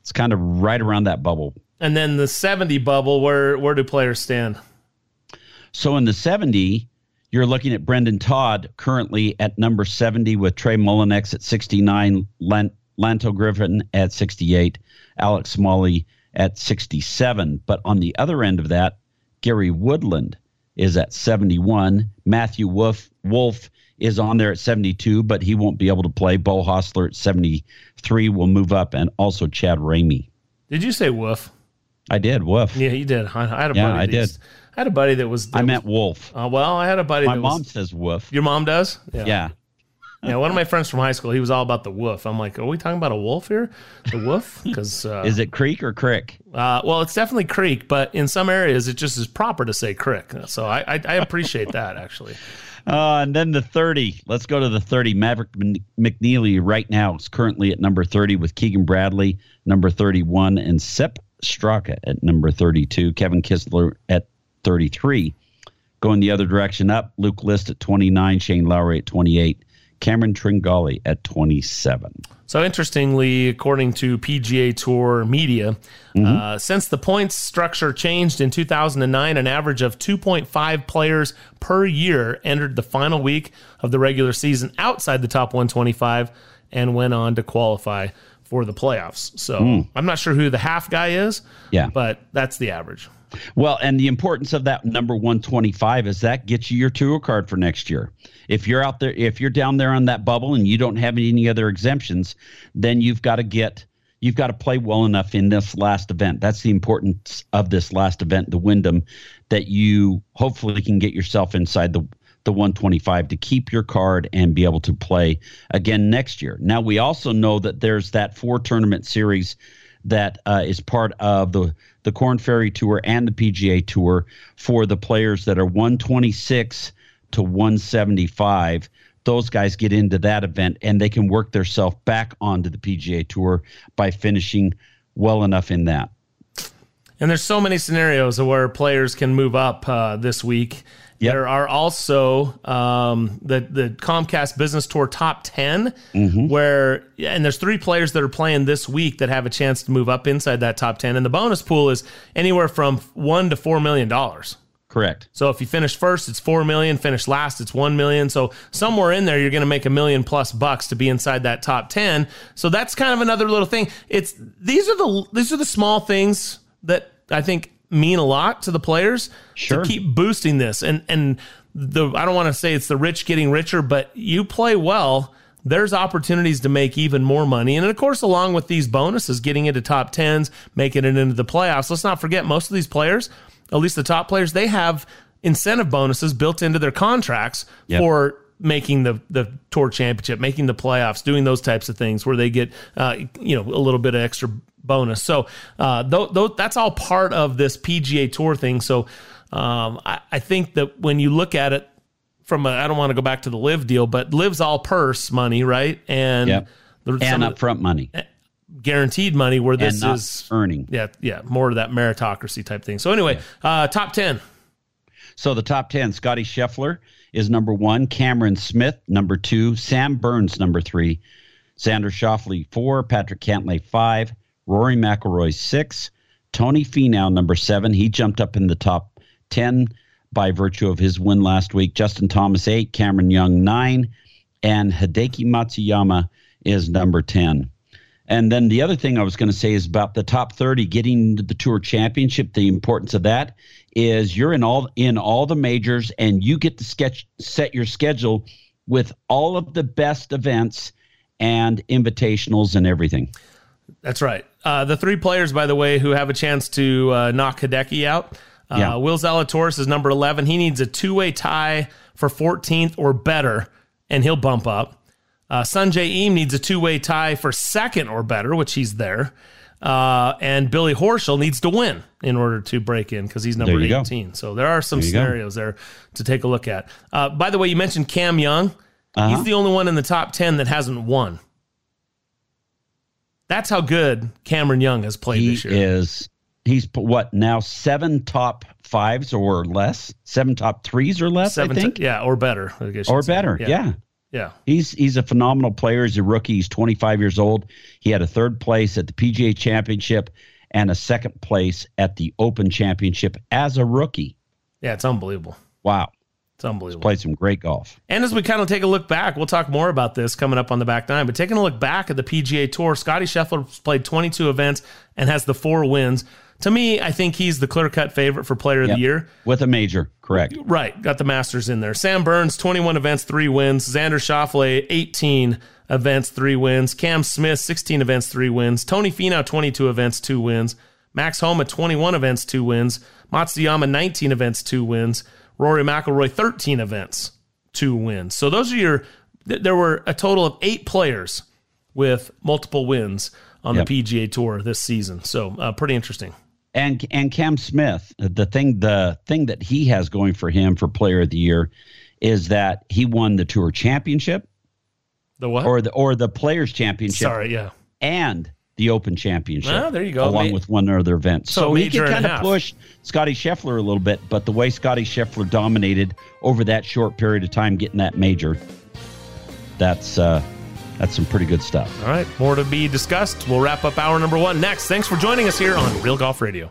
it's kind of right around that bubble. And then the 70 bubble, where where do players stand? So in the 70, you're looking at Brendon Todd currently at number 70 with Trey Mullinax at 69, Lan- Lanto Griffin at 68, Alex Smalley at 67. But on the other end of that, Gary Woodland is at 71. Matthew Wolff, Wolff is on there at 72, but he won't be able to play. Beau Hossler at 73 will move up, and also Chad Ramey. Did you say woof? I did. Woof. Yeah, you did. I, I had a Yeah, buddy. I that did. I had a buddy that was. That I was- meant Wolf. Uh, well, I had a buddy. My mom was, says Woof. Your mom does? Yeah. Yeah, one of my friends from high school, he was all about the wolf. I'm like, are we talking about a wolf here? The wolf? Because uh, Is it Creek or Crick? Uh, well, it's definitely creek, but in some areas, it just is proper to say crick. So I, I, I appreciate that actually. Uh, and then the 30. Let's go to the 30. Maverick McNealy right now is currently at number 30 with Keegan Bradley, number 31, and Sepp Straka at number 32, Kevin Kisner at 33. Going the other direction up, Luke List at 29, Shane Lowry at 28, Cameron Tringale at 27. So interestingly, according to PGA Tour media, mm-hmm. uh, since the points structure changed in 2009, an average of 2.5 players per year entered the final week of the regular season outside the top 125 and went on to qualify for the playoffs. So mm. I'm not sure who the half guy is. Yeah. But that's the average. Well, and the importance of that number 125 is that gets you your tour card for next year. If you're out there, if you're down there on that bubble and you don't have any other exemptions, then you've got to get, you've got to play well enough in this last event. That's the importance of this last event, the Wyndham, that you hopefully can get yourself inside the the 125 to keep your card and be able to play again next year. Now, we also know that there's that four tournament series that uh, is part of the the Corn Ferry Tour and the PGA Tour for the players that are 126 to 175. Those guys get into that event and they can work themselves back onto the PGA Tour by finishing well enough in that. And there's so many scenarios where players can move up uh, this week. Yep. There are also um, the the Comcast Business Tour Top 10 mm-hmm. where and there's three players that are playing this week that have a chance to move up inside that top ten, and the bonus pool is anywhere from one to four million dollars. Correct. So if you finish first, it's four million. Finish last, it's one million. So somewhere in there, you're going to make a million plus bucks to be inside that top ten. So that's kind of another little thing. It's these are the these are the small things that I think mean a lot to the players sure. to keep boosting this. And and the I don't want to say it's the rich getting richer, but you play well, there's opportunities to make even more money. And of course, along with these bonuses, getting into top tens, making it into the playoffs. Let's not forget most of these players, at least the top players, they have incentive bonuses built into their contracts yep. for making the the tour championship, making the playoffs, doing those types of things where they get uh, you know a little bit of extra bonus. So uh, th- th- that's all part of this PGA Tour thing. So um, I, I, think that when you look at it from I don't want to go back to the LIV deal, but LIV's all purse money, right? And yep. the, and upfront money. Guaranteed money where this is earning. Yeah, yeah, more of that meritocracy type thing. So anyway, yeah. uh, top 10. So the top 10, Scotty Scheffler is number one, Cameron Smith, number two, Sam Burns, number three, Xander Schauffele, four, Patrick Cantlay, five, Rory McIlroy, six, Tony Finau, number seven. He jumped up in the top 10 by virtue of his win last week. Justin Thomas, eight, Cameron Young, nine, and Hideki Matsuyama is number 10. And then the other thing I was going to say is about the top 30 getting to the Tour Championship. The importance of that is you're in all in all the majors and you get to sketch set your schedule with all of the best events and invitationals and everything. That's right. Uh, the three players, by the way, who have a chance to uh, knock Hideki out. Uh, yeah. Will Zalatoris is number 11. He needs a two way tie for 14th or better, and he'll bump up. Uh, Sungjae Im needs a two way tie for second or better, which he's there. Uh, and Billy Horschel needs to win in order to break in because he's number 18. Go. So there are some there scenarios go. there to take a look at. Uh, by the way, you mentioned Cam Young. Uh-huh. He's the only one in the top 10 that hasn't won. That's how good Cameron Young has played he this year. Is he's what now seven top fives or less, seven top threes or less. Seven I think, t- yeah, or better. or better, yeah. yeah. Yeah. He's he's a phenomenal player. He's a rookie. He's 25 years old. He had a third place at the PGA Championship and a second place at the Open Championship as a rookie. Yeah, it's unbelievable. Wow. It's unbelievable. He's played some great golf. And as we kind of take a look back, we'll talk more about this coming up on the back nine. But taking a look back at the PGA Tour, Scotty Scheffler's played 22 events and has the four wins. To me, I think he's the clear cut favorite for Player yep. of the Year with a major. Correct. Right. Got the Masters in there. Sam Burns, 21 events, three wins. Xander Schauffele, 18 events, three wins. Cam Smith, 16 events, three wins. Tony Finau, 22 events, two wins. Max Homa, 21 events, two wins. Matsuyama, 19 events, two wins. Rory McIlroy 13 events, two wins. So those are your. There were a total of eight players with multiple wins on yep. the PGA Tour this season. So uh, pretty interesting. And and Cam Smith, the thing the thing that he has going for him for Player of the Year is that he won the Tour Championship. The what? Or the or the Players Championship. Sorry, yeah. And the Open Championship. Ah, there you go. Along Ma- with one other event. So So, he can kind of half. push Scotty Scheffler a little bit, but the way Scotty Scheffler dominated over that short period of time getting that major, that's uh, that's some pretty good stuff. All right, more to be discussed. We'll wrap up hour number one next. Thanks for joining us here on Real Golf Radio.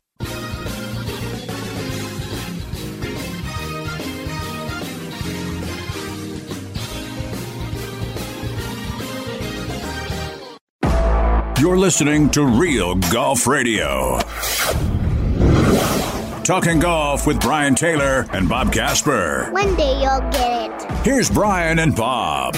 You're listening to Real Golf Radio. Talking golf with Brian Taylor and Bob Casper. One day you'll get it. Here's Brian and Bob.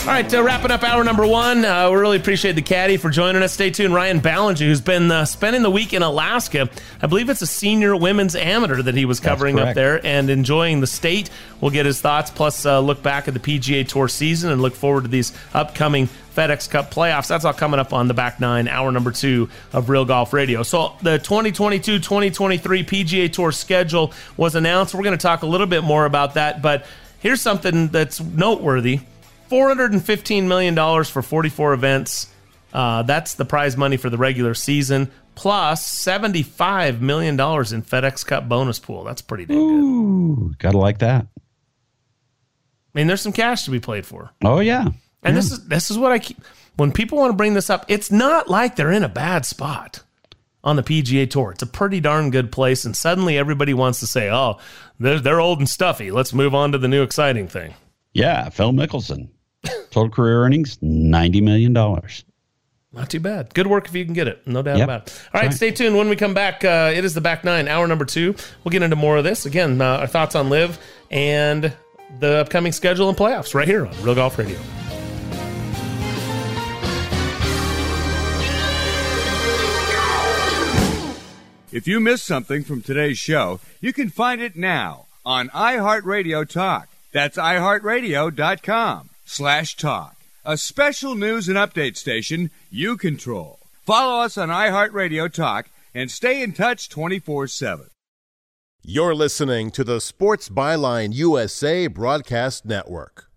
All right, uh, wrapping up hour number one. Uh, we really appreciate the caddy for joining us. Stay tuned. Ryan Ballinger, who's been uh, spending the week in Alaska. I believe it's a senior women's amateur that he was covering up there and enjoying the state. We'll get his thoughts, plus uh, look back at the PGA Tour season and look forward to these upcoming FedEx Cup playoffs. That's all coming up on the back nine, hour number two of Real Golf Radio. So the 2022 2023 PGA Tour schedule was announced. We're going to talk a little bit more about that, but here's something that's noteworthy. $415 million for 44 events. Uh, that's the prize money for the regular season, plus $75 million in FedEx Cup bonus pool. That's pretty dang good. Ooh, gotta like that. I mean, there's some cash to be played for. Oh yeah. And this is this is what I keep when people want to bring this up, it's not like they're in a bad spot on the PGA Tour. It's a pretty darn good place, and suddenly everybody wants to say, "Oh, they're they're old and stuffy. Let's move on to the new exciting thing." Yeah, Phil Mickelson. Total career earnings, $90 million. Not too bad. Good work if you can get it. No doubt yep. about it. All right, right, stay tuned. When we come back, uh, it is the back nine, hour number two. We'll get into more of this. Again, uh, our thoughts on LIV and the upcoming schedule and playoffs right here on Real Golf Radio. If you missed something from today's show, you can find it now on iHeartRadio Talk. That's iHeartRadio.com slash talk. A special news and update station you control. Follow us on iHeartRadio Talk and stay in touch 24 7. You're listening to the Sports Byline USA Broadcast Network.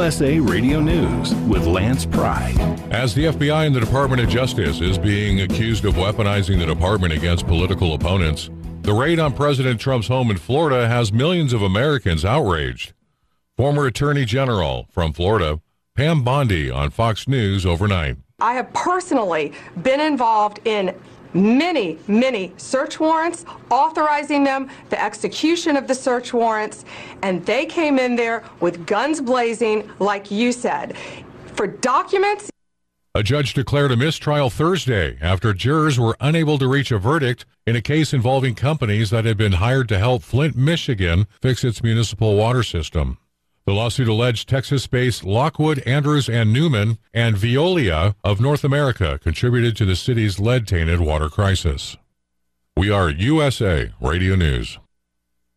USA Radio News with Lance Pride. As the FBI and the Department of Justice is being accused of weaponizing the department against political opponents, the raid on President Trump's home in Florida has millions of Americans outraged. Former Attorney General from Florida, Pam Bondi on Fox News overnight. I have personally been involved in many, many search warrants, authorizing them, the execution of the search warrants, and they came in there with guns blazing, like you said. For documents, a judge declared a mistrial Thursday after jurors were unable to reach a verdict in a case involving companies that had been hired to help Flint, Michigan fix its municipal water system. The lawsuit alleged Texas based Lockwood, Andrews, and Newman and Veolia of North America contributed to the city's lead tainted water crisis. We are USA Radio News.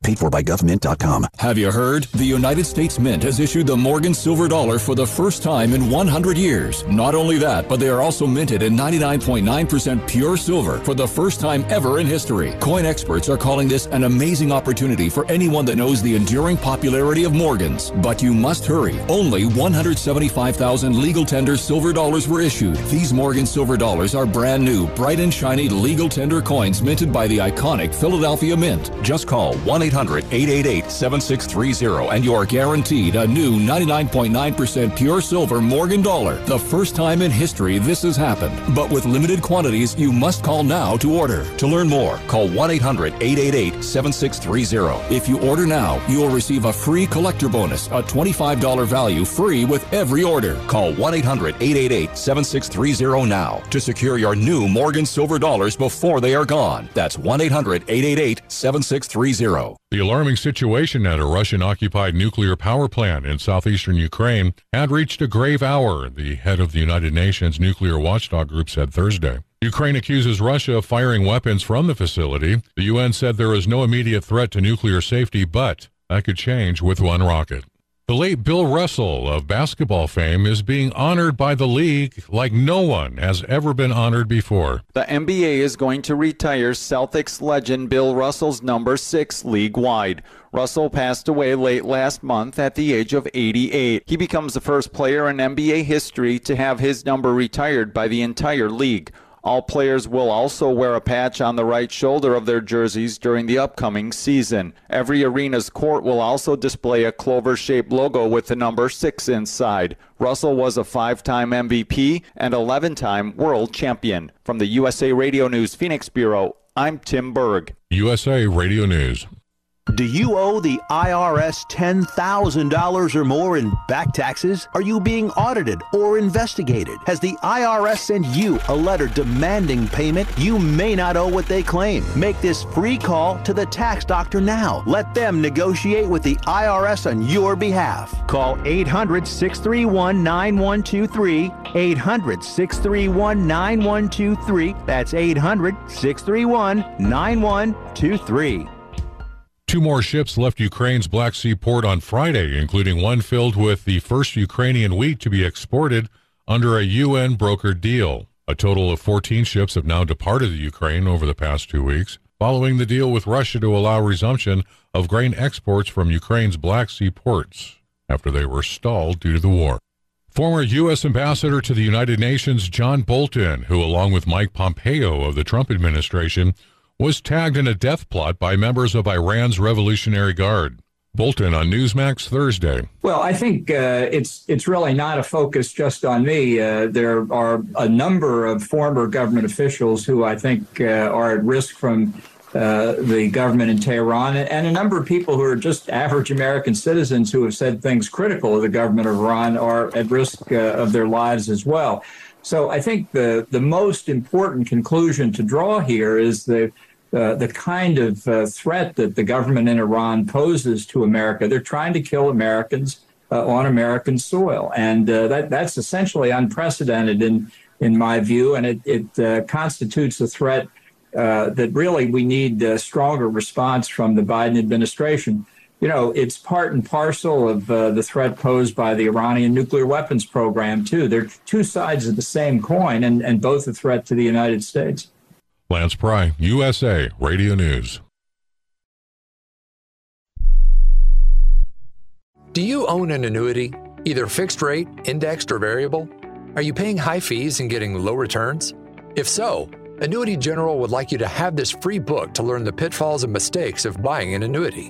Paid for by GovMint.com. Have you heard? The United States Mint has issued the Morgan Silver Dollar for the first time in 100 years. Not only that, but they are also minted in 99.9% pure silver for the first time ever in history. Coin experts are calling this an amazing opportunity for anyone that knows the enduring popularity of Morgans. But you must hurry. Only 175,000 legal tender silver dollars were issued. These Morgan Silver Dollars are brand new, bright and shiny legal tender coins minted by the iconic Philadelphia Mint. Just call 1 800 888 7630 and you are guaranteed a new 99.9% pure silver Morgan dollar. The first time in history this has happened. But with limited quantities, you must call now to order. To learn more, call 1 800 888 7630. If you order now, you will receive a free collector bonus, a $25 value free with every order. Call 1 800 888 7630 now to secure your new Morgan silver dollars before they are gone. That's 1 800 888 7630. The alarming situation at a Russian occupied nuclear power plant in southeastern Ukraine had reached a grave hour, the head of the United Nations nuclear watchdog group said Thursday. Ukraine accuses Russia of firing weapons from the facility. The UN said there is no immediate threat to nuclear safety, but that could change with one rocket. The late Bill Russell of basketball fame is being honored by the league like no one has ever been honored before. The NBA is going to retire Celtics legend Bill Russell's number six league wide. Russell passed away late last month at the age of 88. He becomes the first player in NBA history to have his number retired by the entire league. All players will also wear a patch on the right shoulder of their jerseys during the upcoming season. Every arena's court will also display a clover shaped logo with the number 6 inside. Russell was a five time MVP and 11 time world champion. From the USA Radio News Phoenix Bureau, I'm Tim Berg. USA Radio News. Do you owe the IRS $10,000 or more in back taxes? Are you being audited or investigated? Has the IRS sent you a letter demanding payment? You may not owe what they claim. Make this free call to the tax doctor now. Let them negotiate with the IRS on your behalf. Call 800 631 9123. 800 631 9123. That's 800 631 9123. Two more ships left Ukraine's Black Sea port on Friday, including one filled with the first Ukrainian wheat to be exported under a UN brokered deal. A total of 14 ships have now departed the Ukraine over the past two weeks, following the deal with Russia to allow resumption of grain exports from Ukraine's Black Sea ports after they were stalled due to the war. Former U.S. Ambassador to the United Nations John Bolton, who, along with Mike Pompeo of the Trump administration, was tagged in a death plot by members of Iran's Revolutionary Guard. Bolton on Newsmax Thursday. Well, I think uh, it's it's really not a focus just on me. Uh, there are a number of former government officials who I think uh, are at risk from uh, the government in Tehran, and a number of people who are just average American citizens who have said things critical of the government of Iran are at risk uh, of their lives as well. So I think the the most important conclusion to draw here is the uh, the kind of uh, threat that the government in Iran poses to America. They're trying to kill Americans uh, on American soil, and uh, that that's essentially unprecedented in in my view, and it it uh, constitutes a threat uh, that really we need a stronger response from the Biden administration. You know, it's part and parcel of uh, the threat posed by the Iranian nuclear weapons program too. They're two sides of the same coin, and and both a threat to the United States. Lance Pry, USA Radio News. Do you own an annuity, either fixed rate, indexed, or variable? Are you paying high fees and getting low returns? If so, Annuity General would like you to have this free book to learn the pitfalls and mistakes of buying an annuity.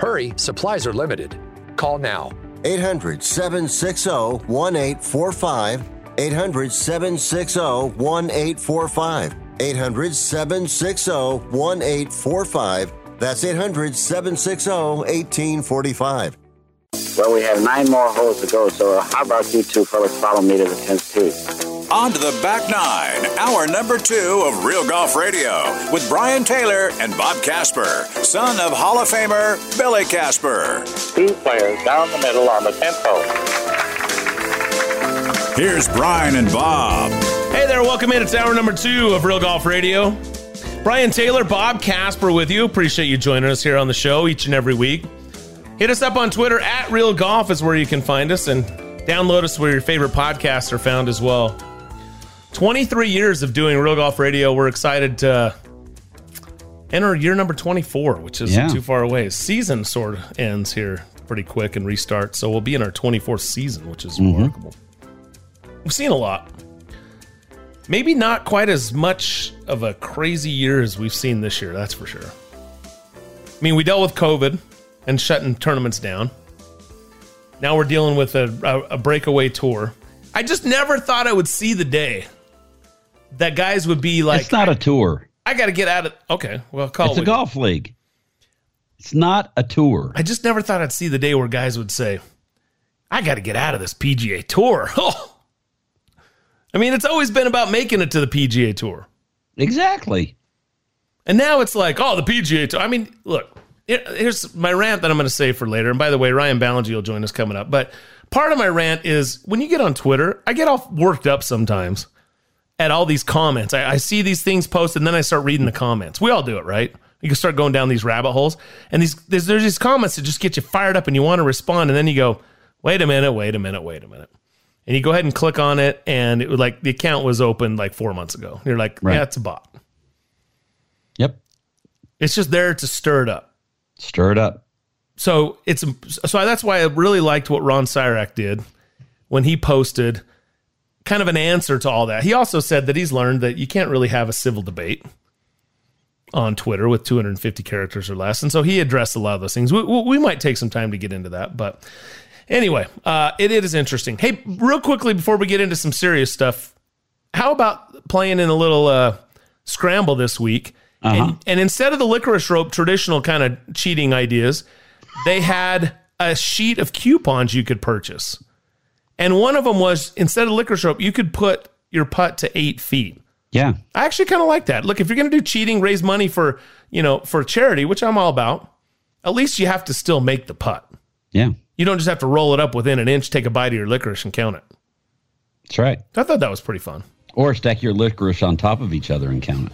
Hurry, supplies are limited. Call now. 800 760 1845. 800 760 1845. 800 760 1845. That's 800 760 1845. Well, we have nine more holes to go, so how about you two fellas follow me to the 10th tee? On to the back nine, hour number two of Real Golf Radio with Brian Taylor and Bob Casper, son of Hall of Famer Billy Casper. Two players down the middle on the 10th hole. Here's Brian and Bob. Hey there, welcome in. It's hour number two of Real Golf Radio. Brian Taylor, Bob Casper with you. Appreciate you joining us here on the show each and every week. Hit us up on Twitter at Real Golf is where you can find us and download us where your favorite podcasts are found as well. 23 years of doing Real Golf Radio. We're excited to enter year number 24, which is Yeah. too far away. Season sort of ends here pretty quick and restarts. So we'll be in our 24th season, which is Mhm. remarkable. We've seen a lot. Maybe not quite as much of a crazy year as we've seen this year, that's for sure. I mean, we dealt with COVID and shutting tournaments down. Now we're dealing with a, a, a breakaway tour. I just never thought I would see the day that guys would be like, it's not a tour. I got to get out of. Okay, well, call it's it a golf league. It's not a tour. I just never thought I'd see the day where guys would say, I got to get out of this PGA tour. Oh. I mean, it's always been about making it to the PGA tour. Exactly. And now it's like, oh, the PGA tour. I mean, look, here's my rant that I'm going to say for later. And by the way, Ryan Ballinger will join us coming up. But part of my rant is when you get on Twitter, I get all worked up sometimes at all these comments. I, I see these things posted and then I start reading the comments. We all do it, right? You can start going down these rabbit holes. And these there's, there's these comments that just get you fired up and you want to respond. And then you go, wait a minute, wait a minute, wait a minute. And you go ahead and click on it. And it was like the account was opened like four months ago. You're like, Right. yeah, it's a bot. Yep. It's just there to stir it up. Stir it up. So it's so that's why I really liked what Ron Sirak did when he posted kind of an answer to all that. He also said that he's learned that you can't really have a civil debate on Twitter with 250 characters or less, and so he addressed a lot of those things. We, we might take some time to get into that, but anyway, uh, it, it is interesting. Hey, real quickly before we get into some serious stuff, how about playing in a little uh, scramble this week? And, and instead of the licorice rope traditional kind of cheating ideas, they had a sheet of coupons you could purchase. And one of them was instead of licorice rope, you could put your putt to eight feet. Yeah. I actually kind of like that. Look, if you're going to do cheating, raise money for, you know, for charity, which I'm all about, at least you have to still make the putt. Yeah. You don't just have to roll it up within an inch, take a bite of your licorice and count it. That's right. I thought that was pretty fun. Or stack your licorice on top of each other and count it.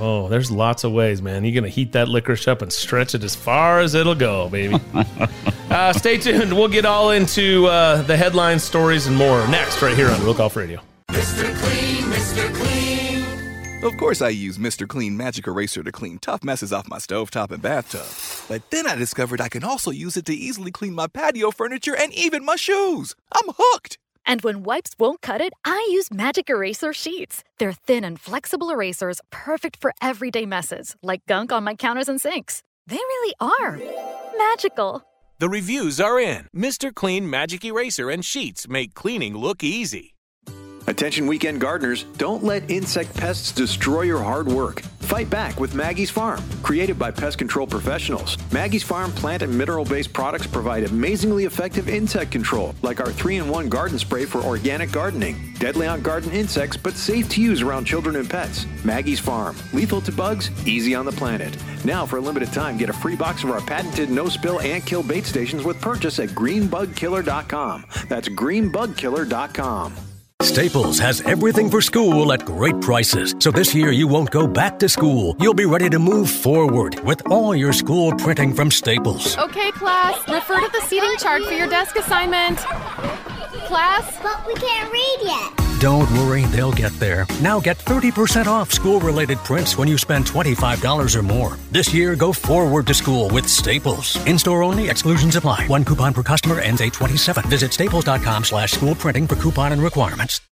Oh, there's lots of ways, man. You're going to heat that licorice up and stretch it as far as it'll go, baby. uh, stay tuned. We'll get all into uh, the headline stories and more next, right here on Real Golf Radio. Mr. Clean, Mr. Clean. Of course, I use Mr. Clean Magic Eraser to clean tough messes off my stovetop and bathtub. But then I discovered I can also use it to easily clean my patio furniture and even my shoes. I'm hooked. And when wipes won't cut it, I use Magic Eraser Sheets. They're thin and flexible erasers, perfect for everyday messes, like gunk on my counters and sinks. They really are magical. The reviews are in. Mr. Clean Magic Eraser and Sheets make cleaning look easy. Attention weekend gardeners, don't let insect pests destroy your hard work. Fight back with Maggie's Farm. Created by pest control professionals, Maggie's Farm plant and mineral based products provide amazingly effective insect control, like our 3 in 1 garden spray for organic gardening. Deadly on garden insects, but safe to use around children and pets. Maggie's Farm. Lethal to bugs, easy on the planet. Now, for a limited time, get a free box of our patented no spill ant kill bait stations with purchase at greenbugkiller.com. That's greenbugkiller.com. Staples has everything for school at great prices. So this year you won't go back to school. You'll be ready to move forward with all your school printing from Staples. Okay, class, refer to the seating chart for your desk assignment. Class? But we can't read yet. Don't worry, they'll get there. Now get 30% off school related prints when you spend $25 or more. This year, go forward to school with Staples. In store only, exclusions apply. One coupon per customer ends 827. Visit staples.com slash school printing for coupon and requirements.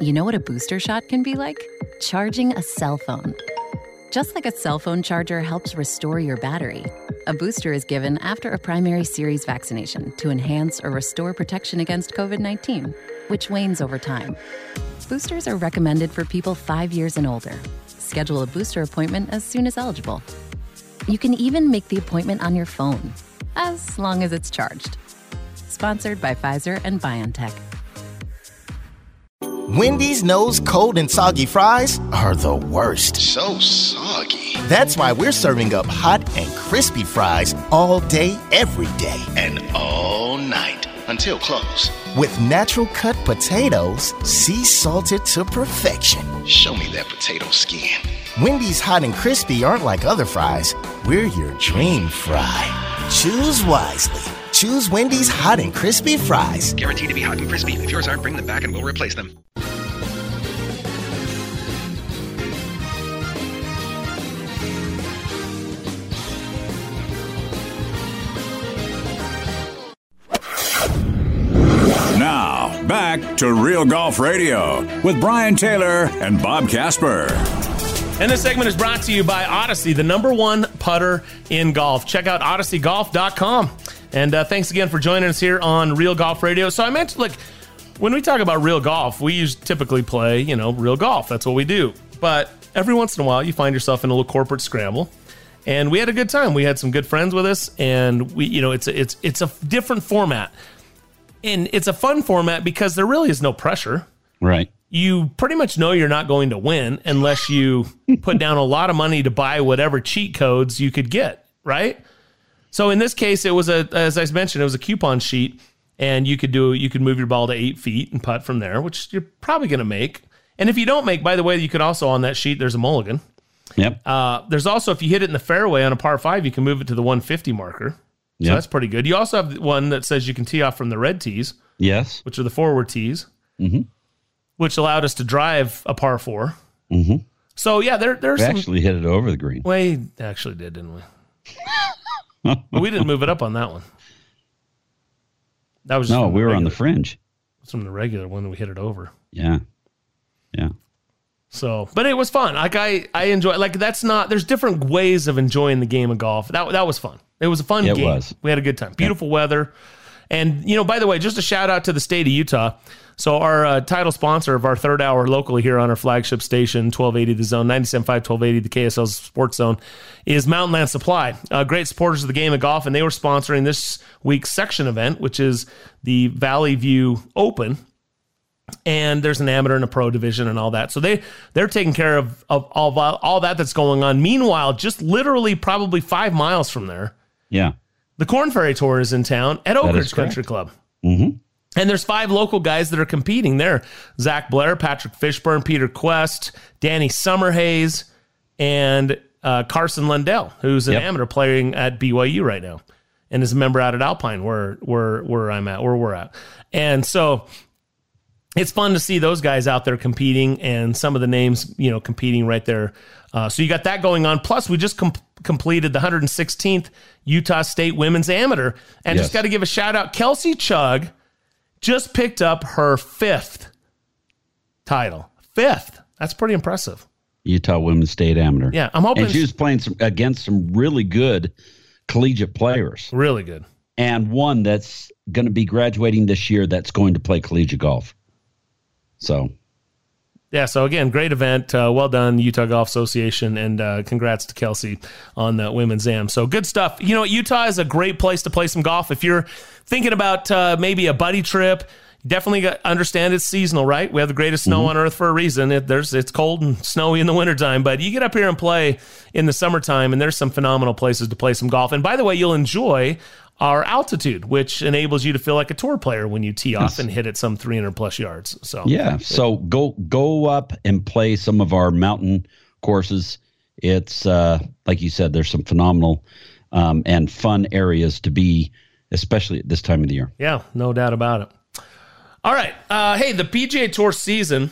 You know what a booster shot can be like? Charging a cell phone. Just like a cell phone charger helps restore your battery, a booster is given after a primary series vaccination to enhance or restore protection against COVID 19, which wanes over time. Boosters are recommended for people five years and older. Schedule a booster appointment as soon as eligible. You can even make the appointment on your phone, as long as it's charged. Sponsored by Pfizer and BioNTech. Wendy's knows cold and soggy fries are the worst. So soggy. That's why we're serving up hot and crispy fries all day, every day. And all night until close. With natural cut potatoes, sea salted to perfection. Show me that potato skin. Wendy's hot and crispy aren't like other fries. We're your dream fry. Choose wisely. Choose Wendy's hot and crispy fries. Guaranteed to be hot and crispy. If yours aren't, bring them back and we'll replace them. Now, back to Real Golf Radio with Brian Taylor and Bob Casper. And this segment is brought to you by Odyssey, the number one putter in golf. Check out odysseygolf.com. And uh, thanks again for joining us here on Real Golf Radio. So I meant, like, when we talk about real golf, we use, typically play, you know, real golf. That's what we do. But every once in a while, you find yourself in a little corporate scramble. And we had a good time. We had some good friends with us, and we, you know, it's a, it's it's a different format, and it's a fun format because there really is no pressure. Right you pretty much know you're not going to win unless you put down a lot of money to buy whatever cheat codes you could get, right? So in this case, it was a, as I mentioned, it was a coupon sheet, and you could do, you could move your ball to eight feet and putt from there, which you're probably going to make. And if you don't make, by the way, you could also on that sheet, there's a mulligan. Yep. Uh, there's also if you hit it in the fairway on a par five, you can move it to the 150 marker. So Yep. that's pretty good. You also have one that says you can tee off from the red tees, Yes. which are the forward tees, Mm-hmm. which allowed us to drive a par four. Mm-hmm. So yeah, there there's We some. actually hit it over the green. We actually did, didn't we? But we didn't move it up on that one. That was just no, we were on the regular- fringe. from the regular one that we hit it over. Yeah. Yeah. So, but it was fun. Like I, I enjoy. Like that's not. There's different ways of enjoying the game of golf. That that was fun. It was a fun It game. was. We had a good time. Beautiful weather, and you know, by the way, just a shout out to the state of Utah. So our uh, title sponsor of our third hour locally here on our flagship station, 1280 The Zone, 97.5, 1280 The KSL's Sports Zone, is Mountain Land Supply. Uh, great supporters of the game of golf, and they were sponsoring this week's section event, which is the Valley View Open and there's an amateur and a pro division and all that. So they they're taking care of of all all that that's going on. Meanwhile, just literally probably five miles from there, Yeah. The Corn Ferry Tour is in town at Oakridge Country Club. Mm-hmm. And there's five local guys that are competing there Zach Blair, Patrick Fishburne, Peter Kuest, Danny Summerhays, and uh, Carson Lundell, who's an Yep. amateur playing at BYU right now and is a member out at Alpine where, where, where I'm at, where we're at. And so it's fun to see those guys out there competing and some of the names, you know, competing right there. Uh, so you got that going on. Plus, we just com- completed the 116th Utah State Women's Amateur, and Yes. just got to give a shout out. Kelsey Chugg just picked up her fifth title. Fifth. That's pretty impressive. Utah Women's State Amateur. Yeah, I'm hoping- And she was playing some, against some really good collegiate players. Really good. And one that's going to be graduating this year that's going to play collegiate golf. So, Yeah, so again, great event. Uh, well done, Utah Golf Association, and uh, congrats to Kelsey on the women's am. So good stuff. You know, Utah is a great place to play some golf. If you're thinking about uh, maybe a buddy trip, definitely understand it's seasonal, right? We have the greatest snow on earth for a reason. It, there's it's cold and snowy in the wintertime, but you get up here and play in the summertime, and there's some phenomenal places to play some golf. And by the way, you'll enjoy our altitude, which enables you to feel like a tour player when you tee off Yes. and hit it some 300 plus yards. So yeah. So go go up and play some of our mountain courses. It's uh, like you said, there's some phenomenal um, and fun areas to be, especially at this time of the year. Yeah, no doubt about it. All right. Uh, hey, the PGA Tour season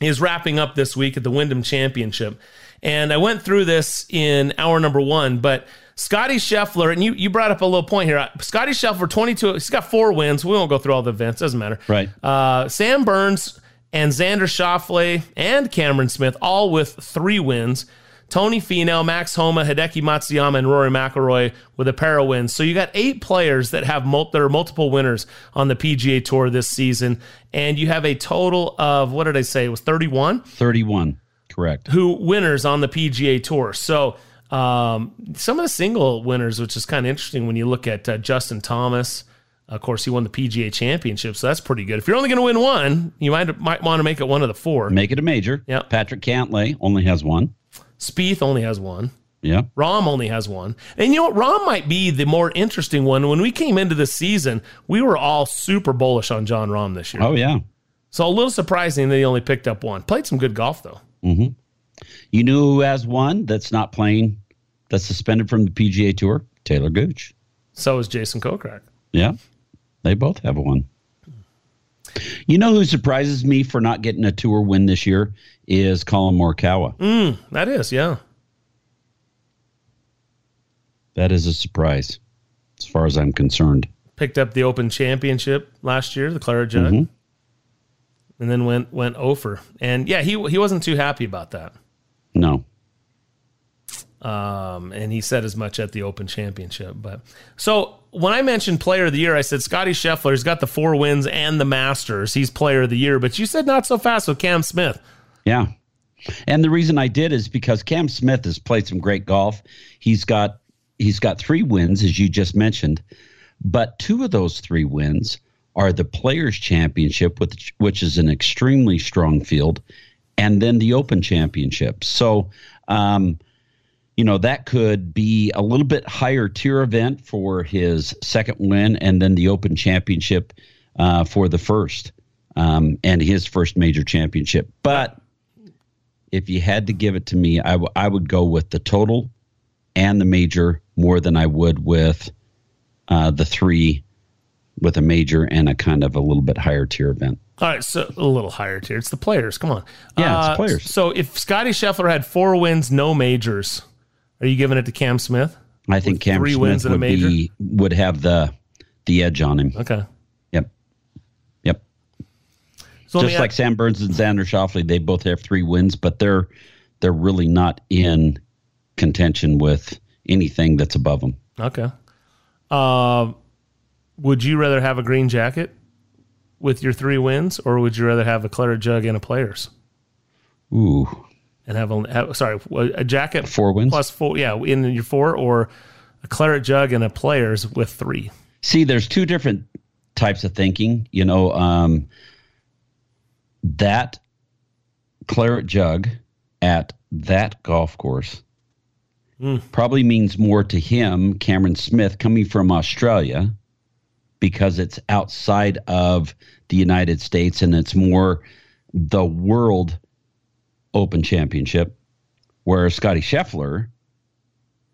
is wrapping up this week at the Wyndham Championship. And I went through this in hour number one, but Scotty Scheffler, and you, you brought up a little point here. Scotty Scheffler, 22, he's got four wins. We won't go through all the events, doesn't matter. Right. Uh, Sam Burns and Xander Schauffele and Cameron Smith, all with three wins. Tony Finau, Max Homa, Hideki Matsuyama, and Rory McIlroy with a pair of wins. So you got eight players that have mul- there are multiple winners on the PGA Tour this season, and you have a total of what did I say? It was thirty-one 31. Correct. who winners on the PGA Tour. So um, some of the single winners, which is kind of interesting when you look at uh, Justin Thomas. Of course, he won the PGA Championship, so that's pretty good. If you're only going to win one, you might might want to make it one of the four. Make it a major. Yeah. Patrick Cantlay only has one. Spieth only has one. Yeah. Rahm only has one. And you know what? Rahm might be the more interesting one. When we came into the season, we were all super bullish on Jon Rahm this year. Oh, yeah. So a little surprising that he only picked up one. Played some good golf, though. hmm You know who has one that's not playing, that's suspended from the PGA Tour? Talor Gooch. So is Jason Kokrak. Yeah. They both have one. You know who surprises me for not getting a tour win this year is Collin Morikawa. Mm, that is, yeah. That is a surprise, as far as I'm concerned. Picked up the Open Championship last year, the Claret Jug, Mhm. and then went went over. And yeah, he he wasn't too happy about that. No. Um, and he said as much at the Open Championship. But so when I mentioned Player of the Year, I said Scotty Scheffler's got the four wins and the Masters. He's Player of the Year, but you said not so fast with Cam Smith. Yeah. And the reason I did is because Cam Smith has played some great golf. He's got he's got three wins, as you just mentioned, but two of those three wins are the Players Championship, which which is an extremely strong field, and then the Open Championship. So, um, you know that could be a little bit higher tier event for his second win, and then the Open Championship uh, for the first, um, and his first major championship. But if you had to give it to me, I, w- I would go with the total and the major more than I would with uh, the three with a major and a kind of a little bit higher tier event. All right, so a little higher tier. It's the players. Come on. Yeah, it's Uh, players. So if Scotty Scheffler had four wins, no majors, are you giving it to Cam Smith? I think Cam three Smith wins and a major? be would have the the edge on him. Okay. Yep. Yep. So Just like Sam Burns and Xander Schauffele, they both have three wins, but they're they're really not in contention with anything that's above them. Okay. Uh, would you rather have a green jacket with your three wins, or would you rather have a Claret Jug and a Players Ooh, and have, only, have sorry a jacket Four wins? plus four? Yeah, in your four, or a Claret Jug and a Players with three. See, there's two different types of thinking. You know, um, that claret jug at that golf course Hmm. probably means more to him, Cameron Smith, coming from Australia, because it's outside of the United States and it's more the World Open Championship, where Scotty Scheffler,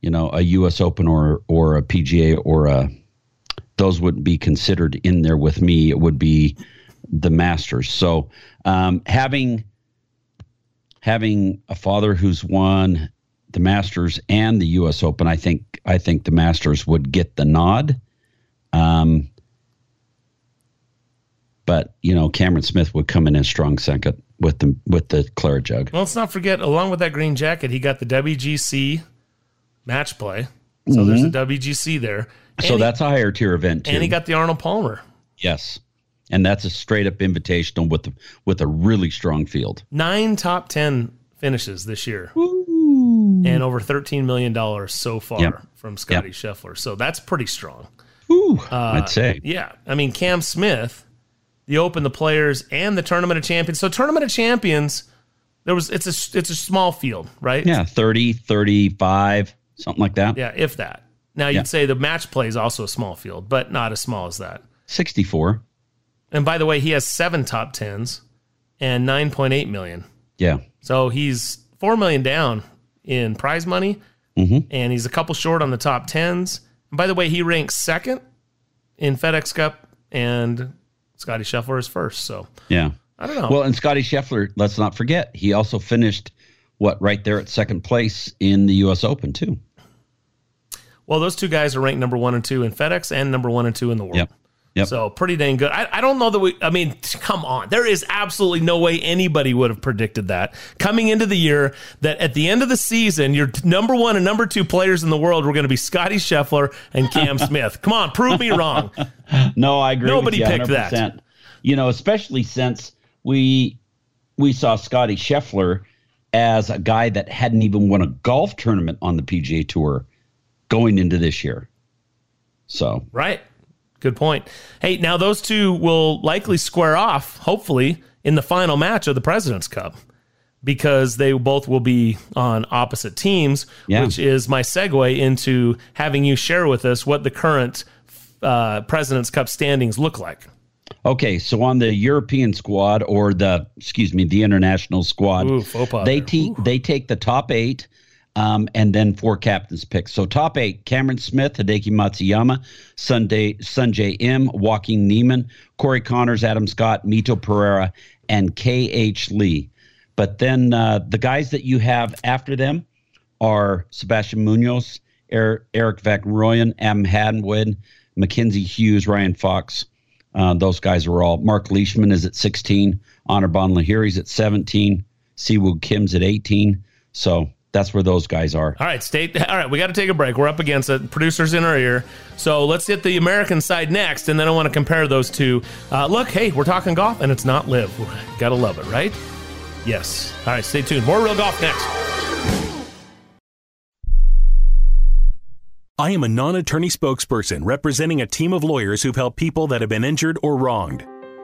you know, a U.S. Open or or a PGA or a those wouldn't be considered in there with me. It would be the Masters. So um, having having a father who's won the Masters and the U.S. Open, I think I think the Masters would get the nod. Um, but you know, Cameron Smith would come in as strong second with the with the claret jug. Well, let's not forget, along with that green jacket, he got the WGC match play. So Mhm. there's a WGC there. And so he- that's a higher tier event too. and he got the Arnold Palmer. yes, and that's a straight up invitational with with a really strong field. Nine top ten finishes this year, and over thirteen million dollars so far Yep. from Scotty Scheffler. So that's pretty strong. Ooh, Uh, I'd say. Yeah, I mean Cam Smith, the Open, the Players, and the Tournament of Champions. So Tournament of Champions, there was it's a it's a small field, right? Yeah, 30, 35, something like that. Yeah, if that. Now you'd Yeah. say the match play is also a small field, but not as small as that. 64. And by the way, he has seven top tens and nine point eight million. Yeah. So he's four million down in prize money, Mhm. and he's a couple short on the top tens. And by the way, he ranks second in FedEx Cup, and Scotty Scheffler is first. So Yeah. I don't know. Well, and Scotty Scheffler, let's not forget, he also finished what right there at second place in the U.S. Open too. Well, those two guys are ranked number one and two in FedEx and number one and two in the world. Yep. Yep. So pretty dang good. I, I don't know that we, I mean, come on. There is absolutely no way anybody would have predicted that coming into the year that at the end of the season, your number one and number two players in the world were going to be Scotty Scheffler and Cam Smith. Come on, prove me wrong. No, I agree. Nobody with you picked that. 100%. You know, especially since we we saw Scotty Scheffler as a guy that hadn't even won a golf tournament on the PGA Tour going into this year. So Right. Good point. Hey, now those two will likely square off, hopefully, in the final match of the President's Cup because they both will be on opposite teams, Yeah. which is my segue into having you share with us what the current uh, President's Cup standings look like. Okay, so on the European squad or the excuse me, the international squad, Ooh, they te- they take the top eight, um, and then four captains picks. So top eight: Cameron Smith, Hideki Matsuyama, Sunday Sungjae Im, Joaquin Niemann, Corey Conners, Adam Scott, Mito Pereira, and K. H. Lee. But then uh, the guys that you have after them are Sebastian Munoz, Er- Erik Van Rooyen, Adam Hadwin, Mackenzie Hughes, Ryan Fox. Uh, those guys are all. Mark Leishman is at 16. Anirban Lahiri's at 17. Si Woo Kim's at 18. So that's where those guys are. All right, state. All right, we got to take a break. We're up against it. Producers in our ear. So let's hit the American side next, and then I want to compare those two. Uh, look, hey, we're talking golf, and it's not live. Gotta love it, right? Yes. All right, stay tuned. More real golf next. I am a non attorney spokesperson representing a team of lawyers who've helped people that have been injured or wronged.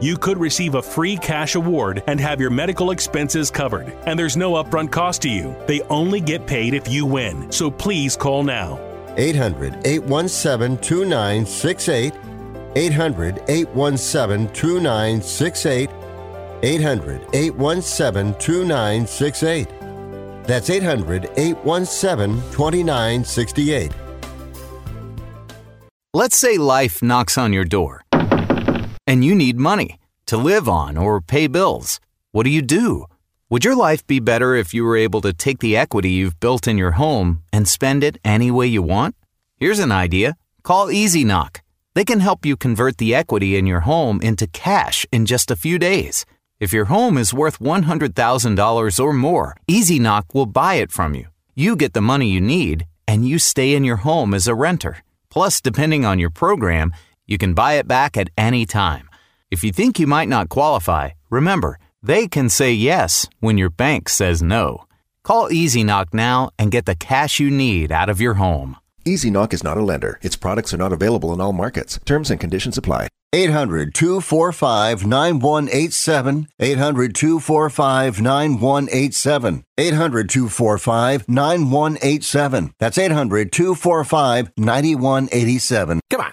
You could receive a free cash award and have your medical expenses covered. And there's no upfront cost to you. They only get paid if you win. So please call now. 800 817 2968. 800 817 2968. 800 817 2968. That's 800 817 2968. Let's say life knocks on your door and you need money to live on or pay bills. What do you do? Would your life be better if you were able to take the equity you've built in your home and spend it any way you want? Here's an idea. Call Easy Knock. They can help you convert the equity in your home into cash in just a few days. If your home is worth $100,000 or more, Easy Knock will buy it from you. You get the money you need, and you stay in your home as a renter. Plus, depending on your program, you can buy it back at any time. If you think you might not qualify, remember, they can say yes when your bank says no. Call Easy Knock now and get the cash you need out of your home. Easy Knock is not a lender. Its products are not available in all markets. Terms and conditions apply. 800 245 9187. 800 245 9187. 800 245 9187. That's 800 245 9187. Come on.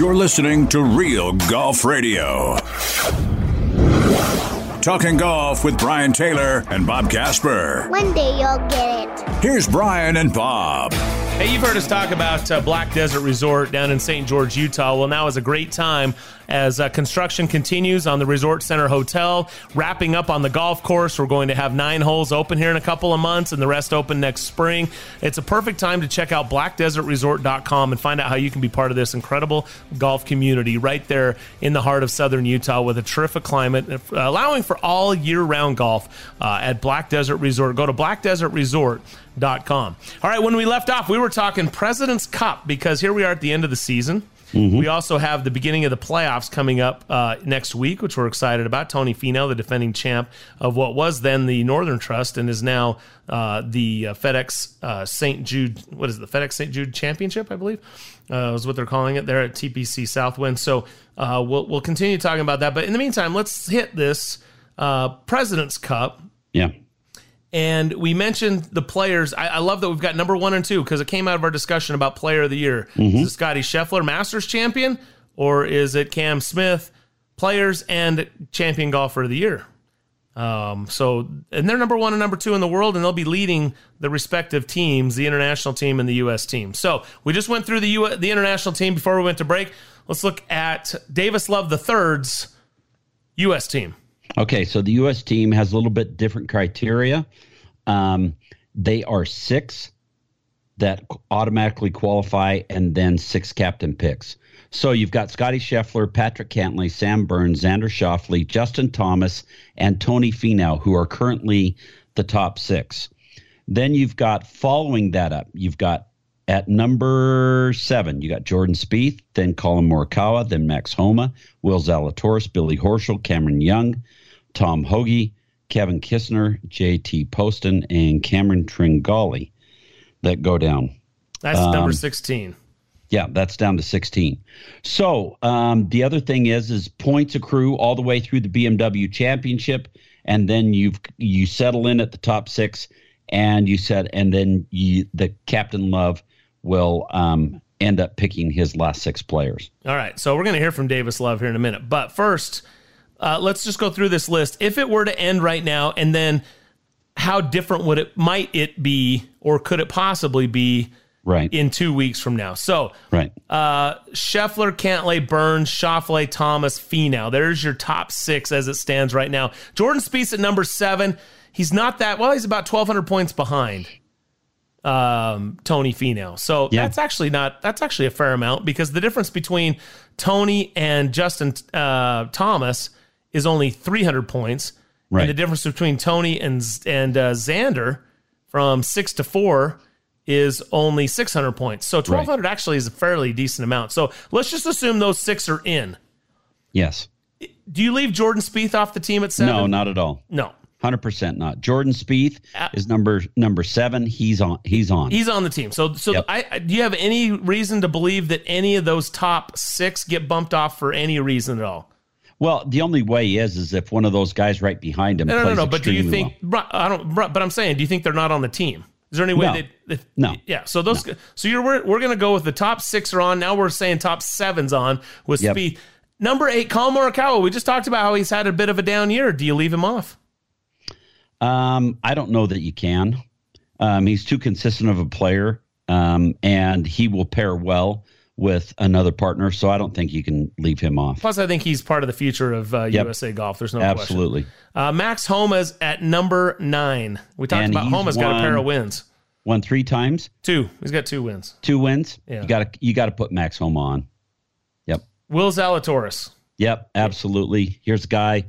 You're listening to Real Golf Radio. Talking golf with Brian Taylor and Bob Casper. One day you'll get it. Here's Brian and Bob. Hey, you've heard us talk about uh, Black Desert Resort down in St. George, Utah. Well, now is a great time as uh, construction continues on the Resort Center Hotel, wrapping up on the golf course. We're going to have nine holes open here in a couple of months and the rest open next spring. It's a perfect time to check out blackdesertresort.com and find out how you can be part of this incredible golf community right there in the heart of southern Utah with a terrific climate, uh, allowing for all year round golf uh, at Black Desert Resort. Go to blackdesertresort.com. All right, when we left off, we were talking President's Cup because here we are at the end of the season. Mm-hmm. We also have the beginning of the playoffs coming up uh, next week, which we're excited about. Tony Finau, the defending champ of what was then the Northern Trust and is now uh, the uh, FedEx uh, St. Jude, what is it, the FedEx St. Jude Championship, I believe, uh, is what they're calling it there at TPC Southwind. So uh, we'll, we'll continue talking about that. But in the meantime, let's hit this President's Cup. Yeah. And we mentioned the players. I, I, love that we've got number one and two because it came out of our discussion about player of the year. Mm-hmm. Is it Scotty Scheffler, Masters champion, or is it Cam Smith, players and champion golfer of the year? Um, so, and they're number one and number two in the world, and they'll be leading the respective teams, the international team and the U.S. team. So, we just went through the U- the international team before we went to break. Let's look at Davis Love the third's U.S. team. Okay, so the U.S. team has a little bit different criteria. Um, they are six that automatically qualify, and then six captain picks. So you've got Scotty Scheffler, Patrick Cantlay, Sam Burns, Xander Schauffele, Justin Thomas, and Tony Finau, who are currently the top six. Then you've got following that up, you've got at number seven, you got Jordan Spieth, then Collin Morikawa, then Max Homa, Will Zalatoris, Billy Horschel, Cameron Young, Tom Hoge, Kevin Kisner, J.T. Poston, and Cameron Tringale that go down. That's um, number 16. Yeah, that's down to 16. So um, the other thing is, is points accrue all the way through the BMW Championship, and then you've you settle in at the top six, and you said, and then you, the Captain Love will um, end up picking his last six players. All right, so we're going to hear from Davis Love here in a minute, but first uh, let's just go through this list. If it were to end right now, and then how different would it might it be, or could it possibly be? Right. In two weeks from now. So, right. Uh, Scheffler, Cantlay, Burns, Schauffele, Thomas, Finau. There's your top six as it stands right now. Jordan Spieth at number seven. He's not that well. He's about 1,200 points behind um, Tony Finau. So yeah. that's actually not that's actually a fair amount because the difference between Tony and Justin uh, Thomas is only 300 points. Right. And the difference between Tony and and uh, Xander from six to four is only 600 points. So 1200 right. actually is a fairly decent amount. So let's just assume those six are in. Yes. Do you leave Jordan Spieth off the team at seven? No, not at all. No. Hundred percent not. Jordan Spieth is number number seven. He's on. He's on. He's on the team. So, so Yep. I, I- do you have any reason to believe that any of those top six get bumped off for any reason at all? Well, the only way is is if one of those guys right behind him. No, no, no, no. But do you think? Bru- I don't. But I'm saying, do you think they're not on the team? Is there any way No. they? No. Yeah. So those. So you're we're, we're going to go with the top six are on. Now we're saying top sevens on with Yep. Spieth. Number eight, Collin Morikawa. We just talked about how he's had a bit of a down year. Do you leave him off? Um, I don't know that you can. Um, he's too consistent of a player, um, and he will pair well with another partner. So I don't think you can leave him off. Plus, I think he's part of the future of uh, Yep. USA golf. There's no Absolutely. question. Uh, Max Homa's at number nine. We talked And about Homa's got a pair of wins. Won three times, Two. He's got two wins. two wins. Yeah. You got to you got to put Max Homa on. Yep. Will Zalatoris. Yep, absolutely. Here's a guy.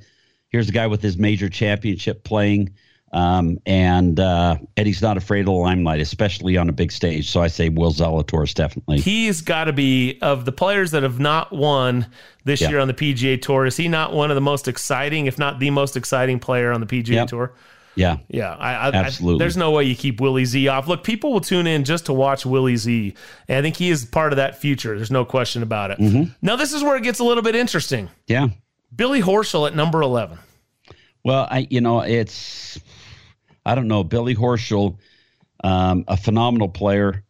Here's a guy with his major championship playing, um, and uh, Eddie's not afraid of the limelight, especially on a big stage. So I say Will Zalatoris definitely. He's got to be of the players that have not won this Yeah. year on the PGA Tour. Is he not one of the most exciting, if not the most exciting player on the PGA Yep. Tour? yeah, Yeah, I, I, Absolutely. I, there's no way you keep Willie Z off. Look, people will tune in just to watch Willie Z, and I think he is part of that future. There's no question about it. Mhm. Now, this is where it gets a little bit interesting. yeah. Billy Horschel at number 11. Well, I you know it's I don't know Billy Horschel, um, a phenomenal player.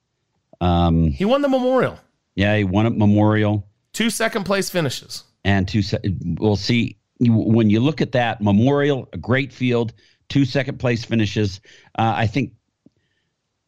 Um, He won the Memorial, yeah, he won at Memorial. two second place finishes. and two. se- We'll see when you look at that Memorial, a great field, two second place finishes. Uh, I think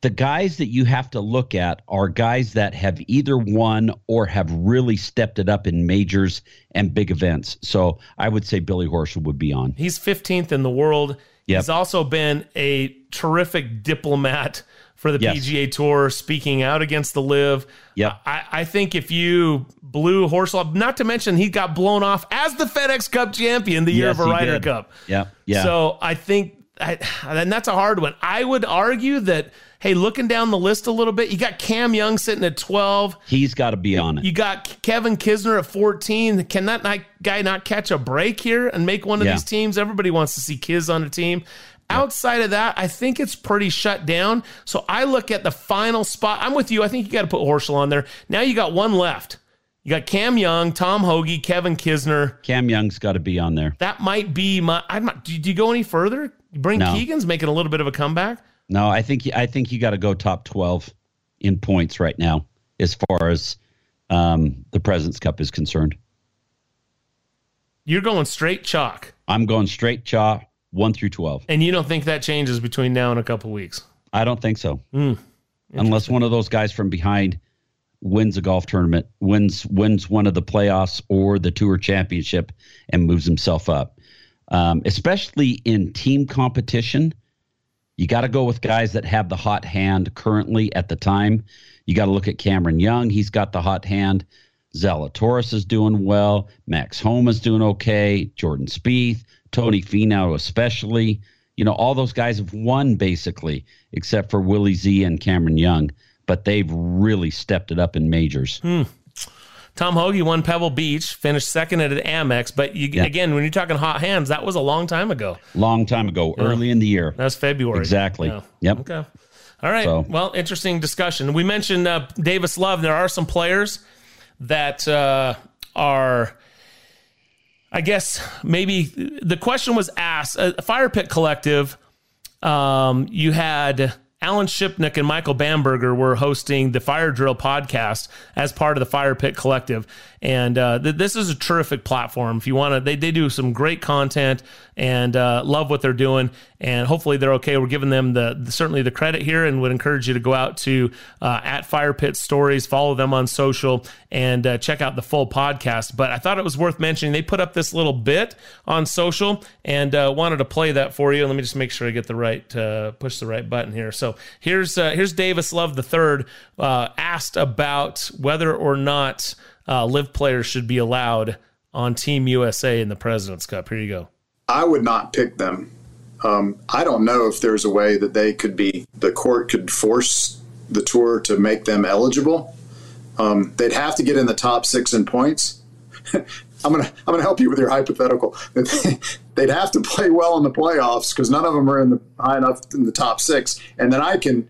the guys that you have to look at are guys that have either won or have really stepped it up in majors and big events. So I would say Billy Horschel would be on. He's 15th in the world. Yep. He's also been a terrific diplomat for the Yes. PGA Tour, speaking out against the LIV. Yeah, I, I think if you blew Horschel up, not to mention he got blown off as the FedEx Cup champion the year Yes, of a Ryder did. Cup. Yeah, yeah. So I think, I, and that's a hard one. I would argue that, hey, looking down the list a little bit, you got Cam Young sitting at 12. He's got to be on it. You got Kevin Kisner at 14. Can that guy not catch a break here and make one of Yeah. these teams? Everybody wants to see Kiz on a team. Outside of that, I think it's pretty shut down. So I look at the final spot. I'm with you. I think you got to put Horschel on there. Now you got one left. You got Cam Young, Tom Hoge, Kevin Kisner. Cam Young's got to be on there. That might be my. I'm not. Do, do you go any further? Bring No. Keegan's making a little bit of a comeback. No, I think I think you got to go top twelve in points right now, as far as um, the Presidents Cup is concerned. You're going straight chalk, I'm going straight chaw one through twelve. and you don't think that changes between now and a couple weeks. I don't think so, Hmm. unless one of those guys from behind wins a golf tournament, wins wins one of the playoffs or the Tour Championship, and moves himself up. Um, especially in team competition, you got to go with guys that have the hot hand currently at the time. You got to look at Cameron Young; he's got the hot hand. Zalatoris is doing well. Max Homa is doing okay. Jordan Spieth, Tony Finau especially. You know, all those guys have won basically, except for Willie Z and Cameron Young, but they've really stepped it up in majors. Hmm. Tom Hoge won Pebble Beach, finished second at Amex. But you, Yeah. again, when you're talking hot hands, that was a long time ago. Long time ago, Yeah. early in the year. That was February. Exactly. Yeah. Yep. Okay. All right. So- Well, interesting discussion. We mentioned uh, Davis Love. There are some players that uh, are, I guess, maybe the question was asked. Uh, Fire Pit Collective, um, you had Alan Shipnuck and Michael Bamberger were hosting the Fire Drill podcast as part of the Fire Pit Collective. And uh, th- this is a terrific platform. If you want to, they, they do some great content and uh, love what they're doing. And hopefully they're okay. We're giving them the, the- certainly the credit here and would encourage you to go out to uh, at Fire Pit Stories, follow them on social, and uh, check out the full podcast. But I thought it was worth mentioning. They put up this little bit on social and uh, wanted to play that for you. Let me just make sure I get the right uh, push the right button here. So here's uh, here's Davis Love the third uh, asked about whether or not LIV players should be allowed on Team USA in the Presidents Cup. Here you go. I would not pick them. Um, I don't know if there's a way that they could be, the court could force the tour to make them eligible. Um, they'd have to get in the top six in points. I'm gonna I'm gonna help you with your hypothetical. They'd have to play well in the playoffs because none of them are in the high enough in the top six, and then I can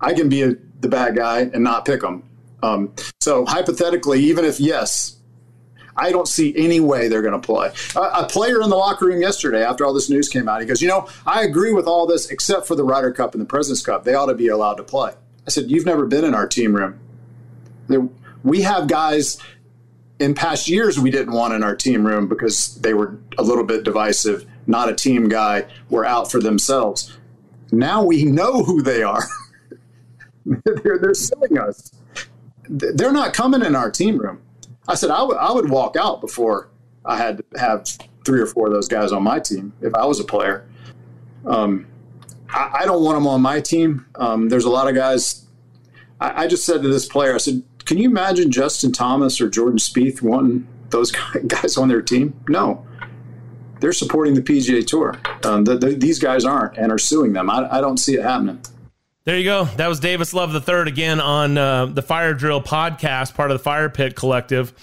I can be a, the bad guy and not pick them. Um, so hypothetically, even if yes, I don't see any way they're going to play. a player in the locker room yesterday, after all this news came out, he goes, "You know, I agree with all this except for the Ryder Cup and the Presidents Cup. They ought to be allowed to play." I said, "You've never been in our team room. We have guys." In past years, we didn't want in our team room because they were a little bit divisive, not a team guy, were out for themselves. Now we know who they are. they're, they're suing us. They're not coming in our team room. I said I would I would walk out before I had to have three or four of those guys on my team if I was a player. Um, I, I, don't want them on my team. Um, there's a lot of guys. I, I, just said to this player, I said, "Can you imagine Justin Thomas or Jordan Spieth wanting those guys on their team?" No, they're supporting the PGA Tour. Um, the, the, these guys aren't and are suing them. I, I don't see it happening. There you go. That was Davis Love III again on uh, the Fire Drill podcast, part of the Fire Pit Collective,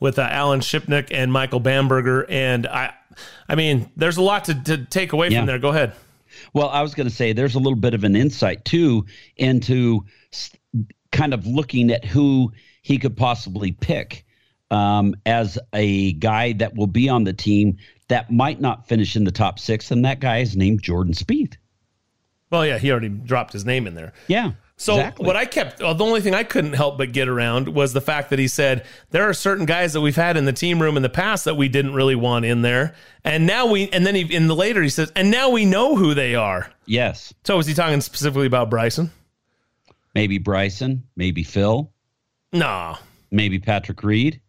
with uh, Alan Shipnuck and Michael Bamberger. And I, I mean, there's a lot to, to take away yeah. from there. Go ahead. Well, I was going to say there's a little bit of an insight too into kind of looking at who he could possibly pick um, as a guy that will be on the team that might not finish in the top six, and that guy is named Jordan Spieth. Well, yeah, he already dropped his name in there. Yeah. So exactly. what I kept, well, the only thing I couldn't help but get around was the fact that he said there are certain guys that we've had in the team room in the past that we didn't really want in there, and now we, and then he, in the later he says, and now we know who they are. Yes. So was he talking specifically about Bryson? Maybe Bryson, maybe Phil. No. Maybe Patrick Reed.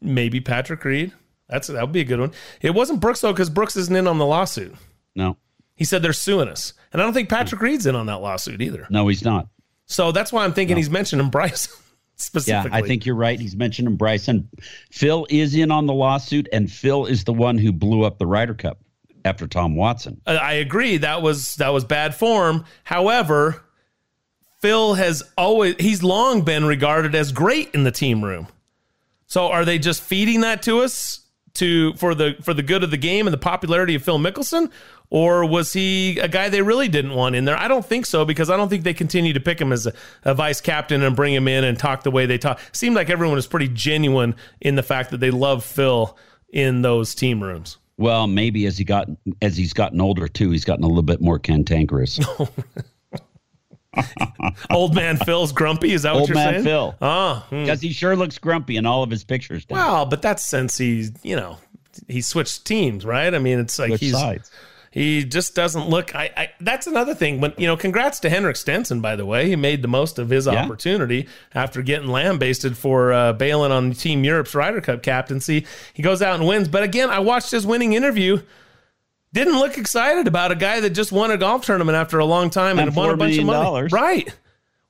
Maybe Patrick Reed. That's that would be a good one. It wasn't Brooks though, because Brooks isn't in on the lawsuit. No. He said they're suing us. And I don't think Patrick hmm. Reed's in on that lawsuit either. No, he's not. So that's why I'm thinking no. he's mentioning Bryson specifically. Yeah, I think you're right. He's mentioning Bryson. Phil is in on the lawsuit, and Phil is the one who blew up the Ryder Cup after Tom Watson. Uh, I agree. That was that was bad form. However, Phil has always he's long been regarded as great in the team room. So are they just feeding that to us to for the for the good of the game and the popularity of Phil Mickelson, or was he a guy they really didn't want in there? I don't think so because I don't think they continue to pick him as a, a vice captain and bring him in and talk the way they talk. Seemed like everyone was pretty genuine in the fact that they love Phil in those team rooms. Well, maybe as he got as he's gotten older too, he's gotten a little bit more cantankerous. Old man Phil's grumpy. Is that what you're man saying? Phil. Oh, because hmm. he sure looks grumpy in all of his pictures. Now. Well, but that's since he's you know he switched teams, right? I mean, it's like Switch he's sides. he just doesn't look. I, I that's another thing. When you know, congrats to Henrik Stenson, by the way. He made the most of his Yeah. opportunity after getting lambasted for uh, bailing on Team Europe's Ryder Cup captaincy. He goes out and wins. But again, I watched his winning interview. Didn't look excited about a guy that just won a golf tournament after a long time and, And won a bunch of money. dollars. Right.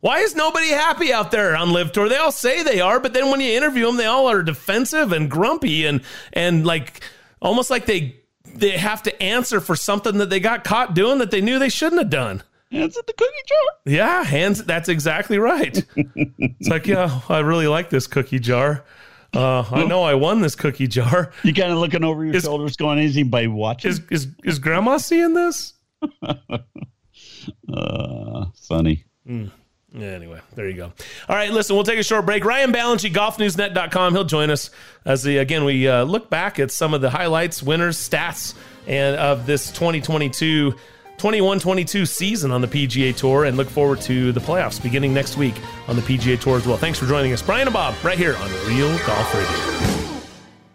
Why is nobody happy out there on LIV Tour? They all say they are, but then when you interview them, they all are defensive and grumpy and and like almost like they they have to answer for something that they got caught doing that they knew they shouldn't have done. Hands in the cookie jar. Yeah, hands. That's exactly right. it's like, yeah, I really like this cookie jar. Uh, I know I won this cookie jar. You kind of looking over your Is- shoulders, going, "Is anybody watching?" Is is is Grandma seeing this? uh, funny. Yeah, anyway, there you go. All right, listen, we'll take a short break. Ryan Ballengee, golfnewsnet.com. He'll join us as the again we uh, look back at some of the highlights, winners, stats, and of this 2022 21-22 season on the PGA Tour, and look forward to the playoffs beginning next week on the PGA Tour as well. Thanks for joining us, Brian and Bob, right here on Real Golf Radio.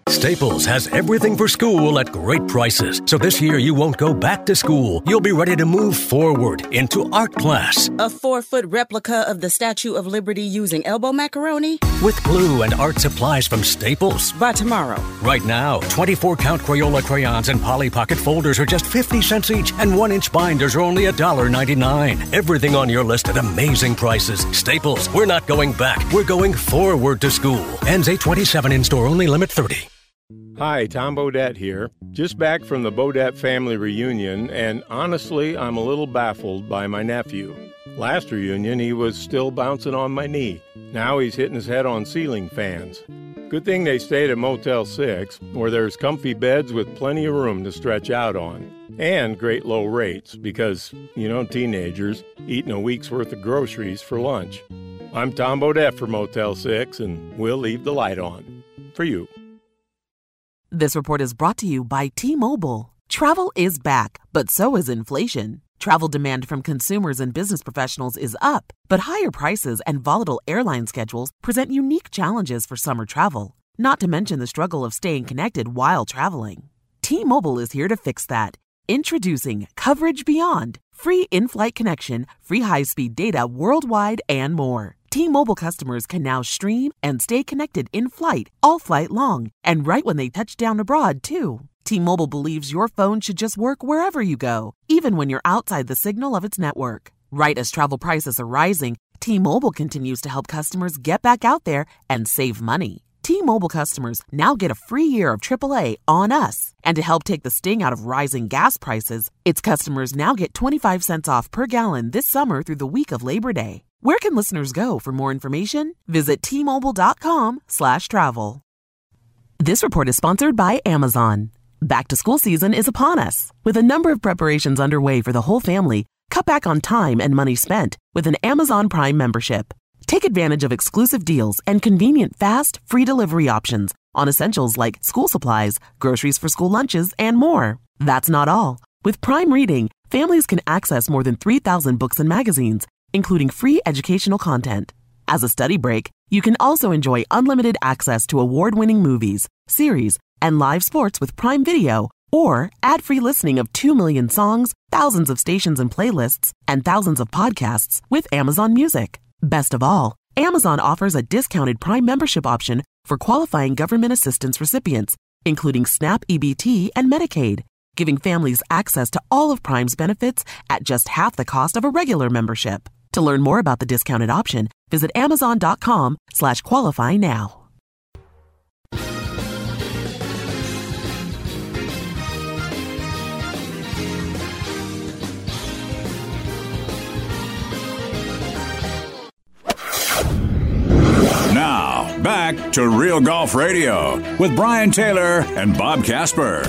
Staples has everything for school at great prices. So this year you won't go back to school. You'll be ready to move forward into art class A four foot replica of the Statue of Liberty using elbow macaroni? with glue and art supplies from Staples. By tomorrow. Right now, 24 count Crayola crayons and Polly Pocket folders are just 50 cents each, and 1 inch binders are only $1.99. Everything on your list at amazing prices. Staples, we're not going back, we're going forward to school. Ends 827 in store only, limit 30. Hi, Tom Bodett here. Just back from the Bodett family reunion, and honestly, I'm a little baffled by my nephew. Last reunion, he was still bouncing on my knee. Now he's hitting his head on ceiling fans. Good thing they stayed at Motel 6, where there's comfy beds with plenty of room to stretch out on. And great low rates, because, you know, teenagers eating a week's worth of groceries for lunch. I'm Tom Bodett for Motel 6, and we'll leave the light on. For you. This report is brought to you by T Mobile. Travel is back, but so is inflation. Travel demand from consumers and business professionals is up, but higher prices and volatile airline schedules present unique challenges for summer travel, not to mention the struggle of staying connected while traveling. T Mobile is here to fix that. Introducing Coverage Beyond free in flight connection, free high speed data worldwide, and more. T Mobile customers can now stream and stay connected in flight all flight long and right when they touch down abroad, too. T Mobile believes your phone should just work wherever you go, even when you're outside the signal of its network. Right as travel prices are rising, T Mobile continues to help customers get back out there and save money. T Mobile customers now get a free year of AAA on us. And to help take the sting out of rising gas prices, its customers now get 25 cents off per gallon this summer through the week of Labor Day. Where can listeners go for more information? Visit T-Mobile.com slash travel. This report is sponsored by Amazon. Back to school season is upon us. With a number of preparations underway for the whole family, cut back on time and money spent with an Amazon Prime membership. Take advantage of exclusive deals and convenient fast, free delivery options on essentials like school supplies, groceries for school lunches, and more. That's not all. With Prime Reading, families can access more than 3,000 books and magazines including free educational content. As a study break, you can also enjoy unlimited access to award winning movies, series, and live sports with Prime Video, or ad free listening of 2 million songs, thousands of stations and playlists, and thousands of podcasts with Amazon Music. Best of all, Amazon offers a discounted Prime membership option for qualifying government assistance recipients, including SNAP EBT and Medicaid, giving families access to all of Prime's benefits at just half the cost of a regular membership. To learn more about the discounted option, visit amazon.com slash qualify now. Now, back to Real Golf Radio with Brian Taylor and Bob Casper.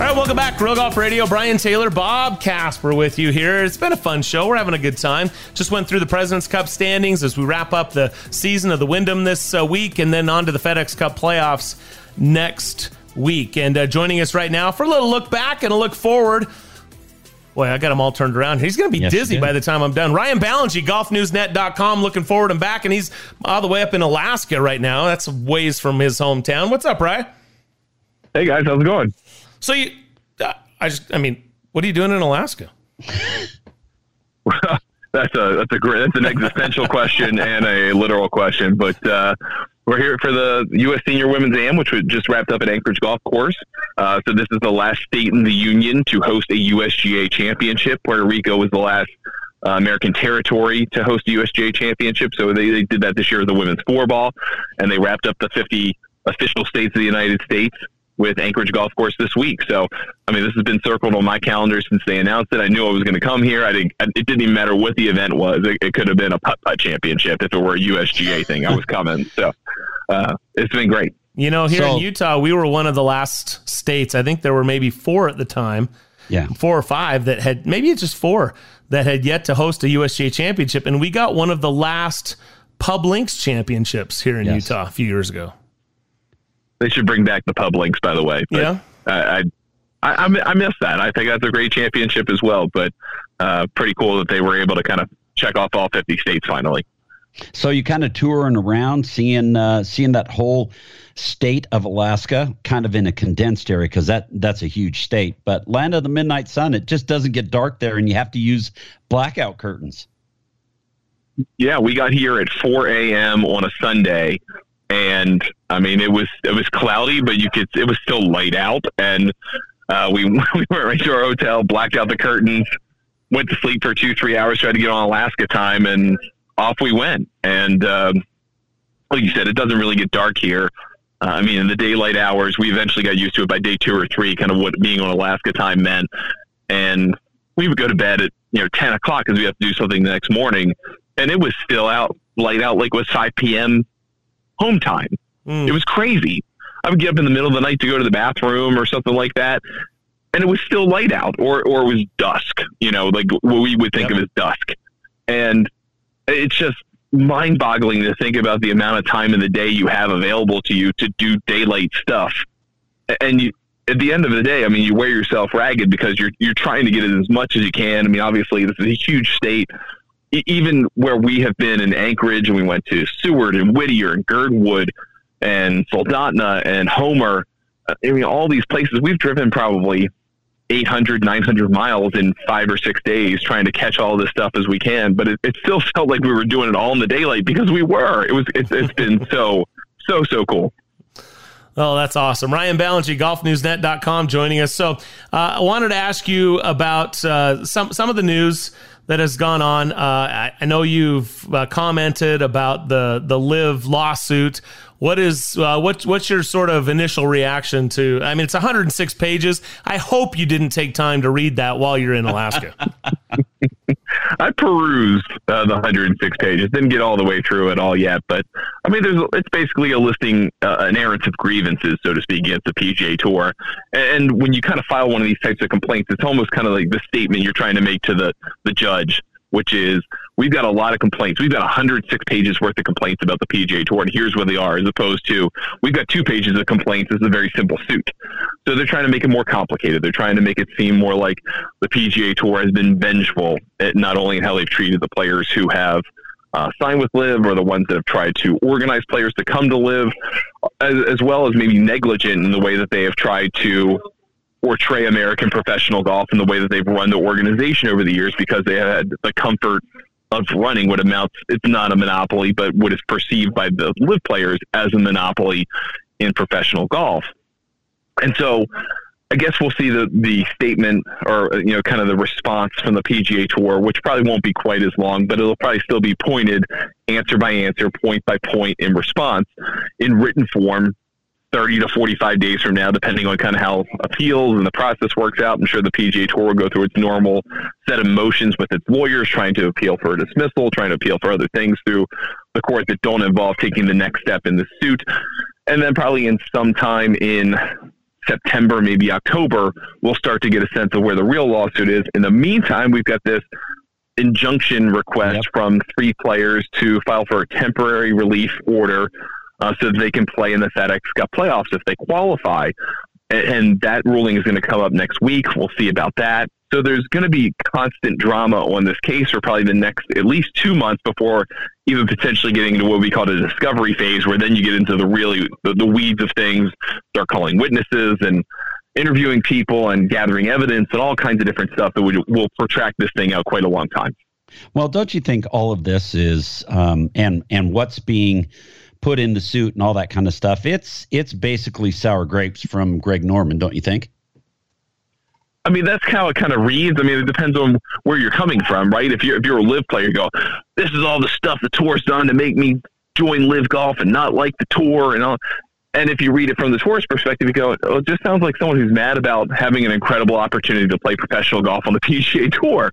All right, welcome back. Real Golf Radio. Brian Taylor, Bob Casper with you here. It's been a fun show. We're having a good time. Just went through the President's Cup standings as we wrap up the season of the Wyndham this uh, week and then on to the FedEx Cup playoffs next week. And uh, joining us right now for a little look back and a look forward. Boy, I got him all turned around. He's going to be yes, dizzy by the time I'm done. Ryan Ballengee, golfnewsnet.com, looking forward and back. And he's all the way up in Alaska right now. That's ways from his hometown. What's up, Ryan? Hey, guys. How's it going? So you, I just, I mean, what are you doing in Alaska? that's a that's a great that's an existential question and a literal question. But uh, we're here for the U.S. Senior Women's Am, which was just wrapped up at Anchorage Golf Course. Uh, so this is the last state in the union to host a USGA championship. Puerto Rico was the last uh, American territory to host a USGA championship. So they, they did that this year with the women's four ball, and they wrapped up the 50 official states of the United States with Anchorage Golf Course this week. So, I mean, this has been circled on my calendar since they announced it. I knew I was going to come here. I didn't. It didn't even matter what the event was. It, it could have been a putt putt championship if it were a USGA thing. I was coming. So, uh, it's been great. You know, here so, in Utah, we were one of the last states. I think there were maybe four at the time. Yeah, four or five that had maybe it's just four that had yet to host a USGA championship, and we got one of the last Pub Links championships here in yes. Utah a few years ago. They should bring back the pub links, by the way. But yeah. I, I, I miss that. I think that's a great championship as well. But uh, pretty cool that they were able to kind of check off all 50 states finally. So you kind of touring around, seeing uh, seeing that whole state of Alaska, kind of in a condensed area because that that's a huge state. But land of the midnight sun, it just doesn't get dark there, and you have to use blackout curtains. Yeah, we got here at 4 a.m. on a Sunday, and I mean it was it was cloudy, but you could it was still light out, and uh, we we went right to our hotel, blacked out the curtains, went to sleep for two three hours, tried to get on Alaska time, and off we went. And um, like you said, it doesn't really get dark here. Uh, I mean, in the daylight hours, we eventually got used to it by day two or three, kind of what being on Alaska time meant. And we would go to bed at you know ten o'clock because we have to do something the next morning, and it was still out light out like was five p.m home time. Hmm. It was crazy. I would get up in the middle of the night to go to the bathroom or something like that, and it was still light out, or or it was dusk. You know, like what we would think of as dusk, and it's just mind-boggling to think about the amount of time in the day you have available to you to do daylight stuff, and you. At the end of the day, I mean, you wear yourself ragged because you're you're trying to get it as much as you can. I mean, obviously, this is a huge state even where we have been in Anchorage and we went to Seward and Whittier and Girdwood and Soldotna and Homer, uh, I mean, all these places we've driven probably 800, 900 miles in five or six days trying to catch all this stuff as we can. But it, it still felt like we were doing it all in the daylight because we were. It was, it's, it's been so, so, so cool. Oh, that's awesome. Ryan Ballengee, golfnewsnet.com, joining us. So uh, I wanted to ask you about uh, some, some of the news that has gone on. Uh, I, I, know you've uh, commented about the, the LIV lawsuit. What is uh, what, what's your sort of initial reaction to? I mean, it's 106 pages. I hope you didn't take time to read that while you're in Alaska. I perused uh, the 106 pages. Didn't get all the way through it all yet, but I mean, there's it's basically a listing, uh, an errand of grievances, so to speak, against the PGA Tour. And when you kind of file one of these types of complaints, it's almost kind of like the statement you're trying to make to the the judge which is we've got a lot of complaints. We've got 106 pages worth of complaints about the PGA Tour, and here's where they are, as opposed to we've got two pages of complaints. This is a very simple suit. So they're trying to make it more complicated. They're trying to make it seem more like the PGA Tour has been vengeful at not only in how they've treated the players who have uh, signed with LIV or the ones that have tried to organize players to come to LIV, as, as well as maybe negligent in the way that they have tried to portray American professional golf in the way that they've run the organization over the years because they had the comfort of running what amounts it's not a monopoly but what is perceived by the LIV players as a monopoly in professional golf. And so I guess we'll see the the statement or you know kind of the response from the PGA Tour, which probably won't be quite as long, but it'll probably still be pointed answer by answer, point by point in response. In written form 30 to 45 days from now, depending on kind of how appeals and the process works out. I'm sure the PGA Tour will go through its normal set of motions with its lawyers, trying to appeal for a dismissal, trying to appeal for other things through the court that don't involve taking the next step in the suit. And then probably in some time in September, maybe October, we'll start to get a sense of where the real lawsuit is. In the meantime, we've got this injunction request yep. from three players to file for a temporary relief order uh, so that they can play in the FedEx Cup playoffs if they qualify. And, and that ruling is going to come up next week. We'll see about that. So there's going to be constant drama on this case for probably the next at least two months before even potentially getting into what we call a discovery phase, where then you get into the really the, the weeds of things, start calling witnesses and interviewing people and gathering evidence and all kinds of different stuff that would, will protract this thing out quite a long time. Well, don't you think all of this is um, and and what's being put in the suit and all that kind of stuff. It's it's basically sour grapes from Greg Norman, don't you think? I mean, that's how it kind of reads. I mean, it depends on where you're coming from, right? If you're if you're a LIV player, you go, this is all the stuff the tour's done to make me join LIV golf and not like the tour and all. And if you read it from the tourist perspective, you go, oh, it just sounds like someone who's mad about having an incredible opportunity to play professional golf on the PGA Tour.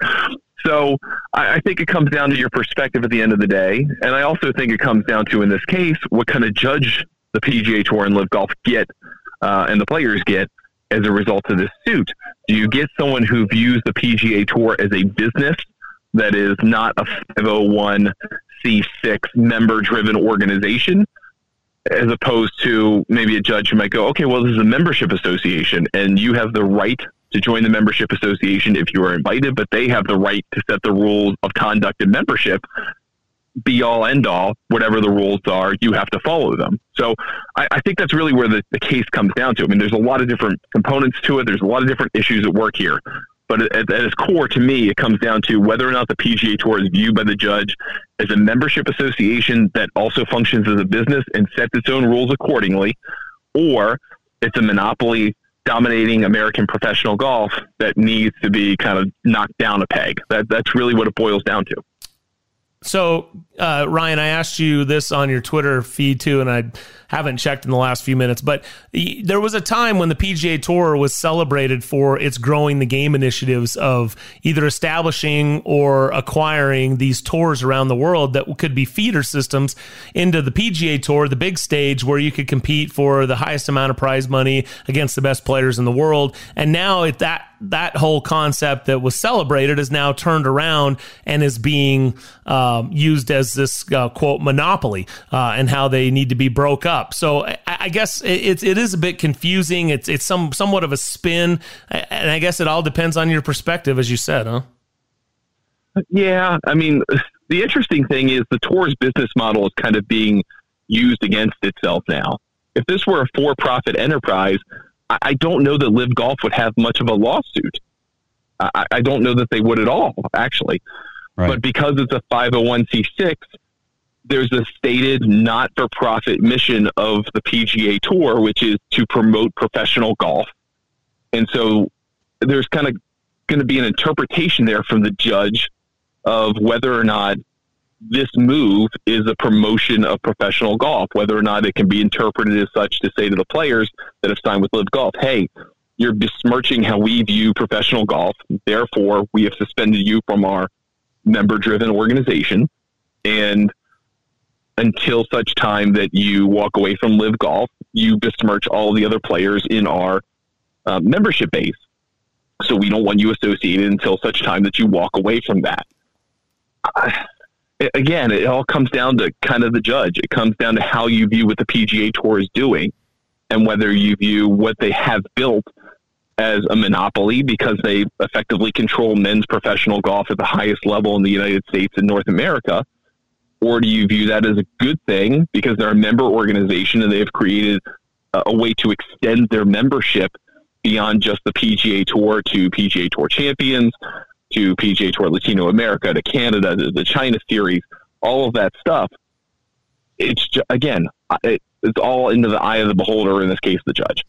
So I, I, think it comes down to your perspective at the end of the day. And I also think it comes down to, in this case, what kind of judge the PGA Tour and LIV Golf get uh, and the players get as a result of this suit. Do you get someone who views the PGA Tour as a business that is not a 501c6 member driven organization? As opposed to maybe a judge who might go, okay, well, this is a membership association, and you have the right to join the membership association if you are invited, but they have the right to set the rules of conduct and membership. Be all end all, whatever the rules are, you have to follow them. So I, I think that's really where the, the case comes down to. I mean, there's a lot of different components to it. There's a lot of different issues at work here. But at, at its core, to me, it comes down to whether or not the PGA Tour is viewed by the judge as a membership association that also functions as a business and sets its own rules accordingly, or it's a monopoly dominating American professional golf that needs to be kind of knocked down a peg. That that's really what it boils down to. So, uh, Ryan, I asked you this on your Twitter feed too, and I haven't checked in the last few minutes, but there was a time when the PGA Tour was celebrated for its growing the game initiatives of either establishing or acquiring these tours around the world that could be feeder systems into the PGA Tour, the big stage where you could compete for the highest amount of prize money against the best players in the world. And now that that whole concept that was celebrated is now turned around and is being um, used as this uh, quote monopoly uh, and how they need to be broke up. So I, I guess it, it is a bit confusing. It's it's some somewhat of a spin, and I guess it all depends on your perspective, as you said, huh? Yeah, I mean, the interesting thing is the tour's business model is kind of being used against itself now. If this were a for-profit enterprise, I don't know that LIV Golf would have much of a lawsuit. I, I don't know that they would at all, actually. Right. But because it's a 501c6, there's a stated not for profit mission of the PGA Tour, which is to promote professional golf. And so there's kind of going to be an interpretation there from the judge of whether or not this move is a promotion of professional golf, whether or not it can be interpreted as such to say to the players that have signed with LIV Golf, hey, you're besmirching how we view professional golf. Therefore, we have suspended you from our member driven organization. And until such time that you walk away from LIV Golf, you besmirch all the other players in our uh, membership base. So we don't want you associated until such time that you walk away from that. I, again, it all comes down to kind of the judge. It comes down to how you view what the PGA Tour is doing and whether you view what they have built as a monopoly because they effectively control men's professional golf at the highest level in the United States and North America. Or do you view that as a good thing because they're a member organization and they have created a, a way to extend their membership beyond just the PGA Tour to PGA Tour champions, to PGA Tour Latino America, to Canada, to the China Series, all of that stuff. It's just, again, it, it's all into the eye of the beholder. In this case, the judge.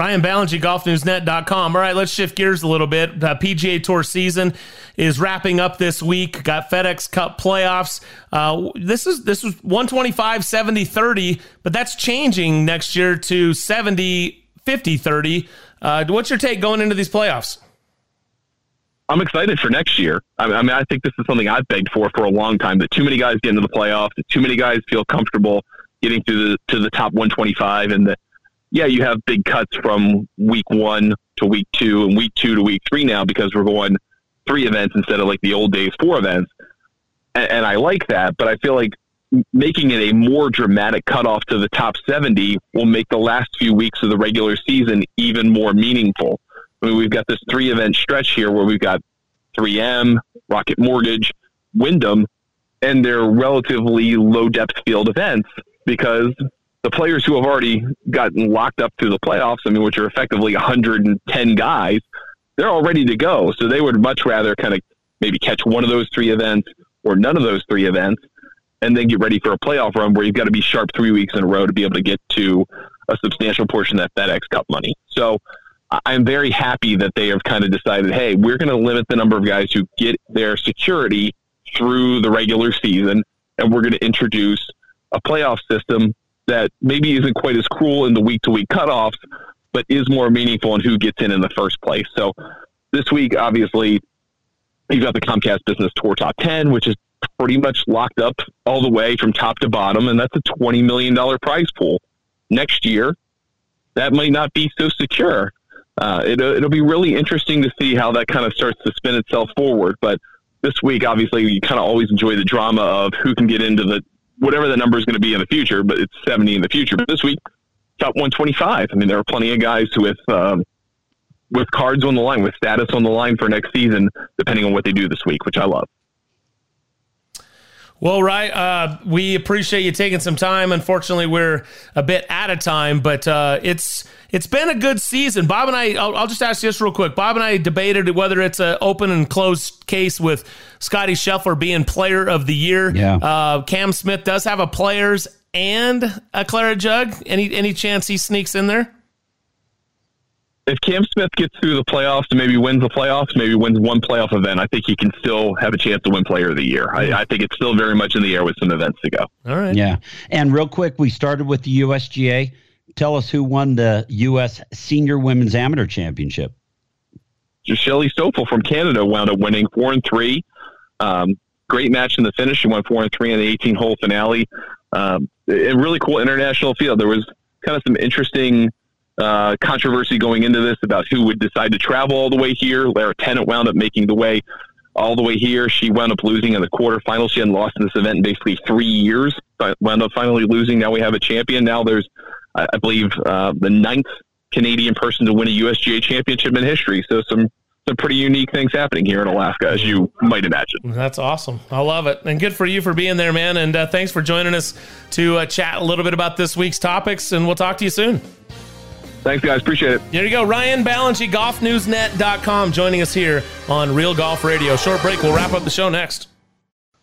Ryan Ballengee, golfnewsnet.com. All right, let's shift gears a little bit. The PGA Tour season is wrapping up this week. Got FedEx Cup playoffs. Uh, this is this was 125, 70, 30, but that's changing next year to 70, 50, 30. Uh, what's your take going into these playoffs? I'm excited for next year. I mean, I think this is something I've begged for for a long time. That too many guys get into the playoffs. That too many guys feel comfortable getting to the to the top 125, and that yeah, you have big cuts from week one to week two, and week two to week three now because we're going three events instead of like the old days four events. And, and I like that, but I feel like making it a more dramatic cutoff to the top 70 will make the last few weeks of the regular season even more meaningful. I mean, we've got this three event stretch here where we've got 3M, Rocket Mortgage, Wyndham, and they're relatively low depth field events because the players who have already gotten locked up through the playoffs, I mean, which are effectively 110 guys, they're all ready to go. So they would much rather kind of maybe catch one of those three events or none of those three events and then get ready for a playoff run where you've got to be sharp three weeks in a row to be able to get to a substantial portion of that FedEx Cup money. So I'm very happy that they have kind of decided, hey, we're going to limit the number of guys who get their security through the regular season, and we're going to introduce a playoff system that maybe isn't quite as cruel in the week to week cutoffs, but is more meaningful in who gets in in the first place. So this week, obviously, you've got the Comcast Business Tour Top 10, which is pretty much locked up all the way from top to bottom, and that's a $20 million prize pool. Next year, that might not be so secure uh, it, it'll be really interesting to see how that kind of starts to spin itself forward. But this week, obviously, you kind of always enjoy the drama of who can get into the whatever the number is going to be in the future, but it's 70 in the future. But this week, top 125. I mean, there are plenty of guys with um, with cards on the line, with status on the line for next season, depending on what they do this week, which I love. Well, right. Uh, we appreciate you taking some time. Unfortunately, we're a bit out of time, but uh, it's it's been a good season. Bob and I, I'll, I'll, just ask you this real quick. Bob and I debated whether it's an open and closed case with Scotty Scheffler being Player of the Year. Yeah. Uh, Cam Smith does have a Players and a Claret Jug. Any any chance he sneaks in there? If Cam Smith gets through the playoffs and maybe wins the playoffs, maybe wins one playoff event, I think he can still have a chance to win Player of the Year. I, I think it's still very much in the air with some events to go. All right. Yeah. And real quick, we started with the USGA. Tell us who won the U.S. Senior Women's Amateur Championship. Shelly Stouffer from Canada wound up winning four and three. Um, great match in the finish. She won four and three in the 18 hole finale. Um, a really cool international field. There was kind of some interesting uh, controversy going into this about who would decide to travel all the way here. Lara Tennant wound up making the way all the way here. She wound up losing in the quarterfinals. She hadn't lost in this event in basically three years. But wound up finally losing. Now we have a champion. Now there's, I I believe, uh, the ninth Canadian person to win a USGA championship in history. So some some pretty unique things happening here in Alaska, as you might imagine. That's awesome. I love it. And good for you for being there, man. And uh, thanks for joining us to uh, chat a little bit about this week's topics. And we'll talk to you soon. Thanks, guys. Appreciate it. There you go. Ryan Ballengee, golfnewsnet.com, joining us here on Real Golf Radio. Short break. We'll wrap up the show next.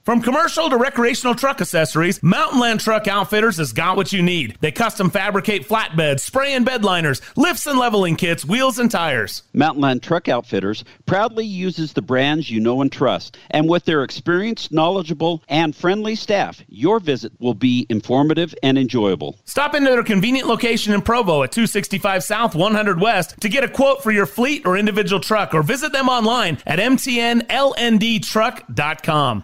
From commercial to recreational truck accessories, Mountain Land Truck Outfitters has got what you need. They custom fabricate flatbeds, spray and bed liners, lifts and leveling kits, wheels and tires. Mountain Land Truck Outfitters proudly uses the brands you know and trust. And with their experienced, knowledgeable, and friendly staff, your visit will be informative and enjoyable. Stop into their convenient location in Provo at 265 South, 100 West to get a quote for your fleet or individual truck, or visit them online at mtnlndtruck.com.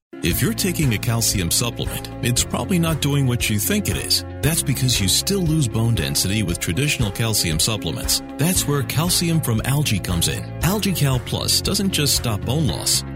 If you're taking a calcium supplement, it's probably not doing what you think it is. That's because you still lose bone density with traditional calcium supplements. That's where calcium from algae comes in. AlgaeCal Plus doesn't just stop bone loss.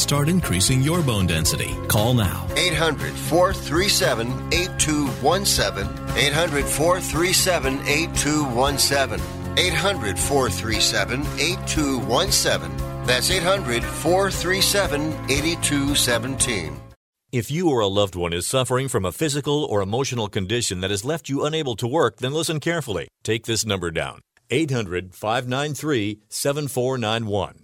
start increasing your bone density. Call now. 800 437 8217. 800 437 8217. 800 437 8217. That's 800 437 8217. If you or a loved one is suffering from a physical or emotional condition that has left you unable to work, then listen carefully. Take this number down 800 593 7491.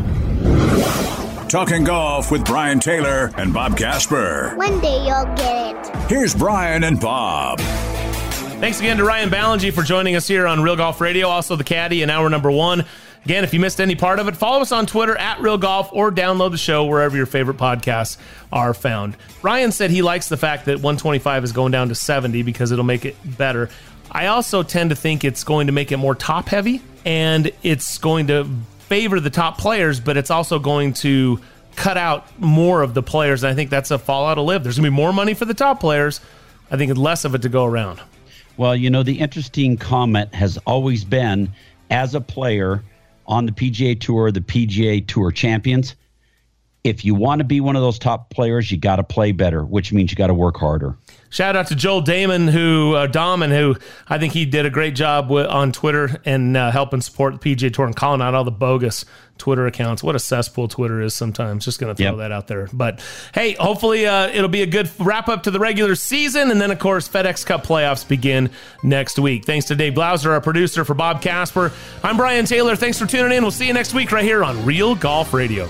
Talking golf with Brian Taylor and Bob Casper. One day you'll get it. Here's Brian and Bob. Thanks again to Ryan Ballengee for joining us here on Real Golf Radio. Also, the caddy in hour number one. Again, if you missed any part of it, follow us on Twitter at Real Golf or download the show wherever your favorite podcasts are found. Ryan said he likes the fact that 125 is going down to 70 because it'll make it better. I also tend to think it's going to make it more top heavy and it's going to favor the top players, but it's also going to cut out more of the players. And I think that's a fallout of LIV. There's going to be more money for the top players. I think less of it to go around. Well, you know, the interesting comment has always been as a player on the PGA Tour, the PGA Tour champions, if you want to be one of those top players, you got to play better, which means you got to work harder. Shout out to Joel Damon, who uh, Dahmen, who I think he did a great job with, on Twitter and uh, helping support the PGA Tour and calling out all the bogus Twitter accounts. What a cesspool Twitter is sometimes. Just going to throw yep. that out there. But hey, hopefully uh, it'll be a good wrap up to the regular season, and then of course FedEx Cup playoffs begin next week. Thanks to Dave Blauser, our producer, for Bob Casper. I'm Brian Taylor. Thanks for tuning in. We'll see you next week right here on Real Golf Radio.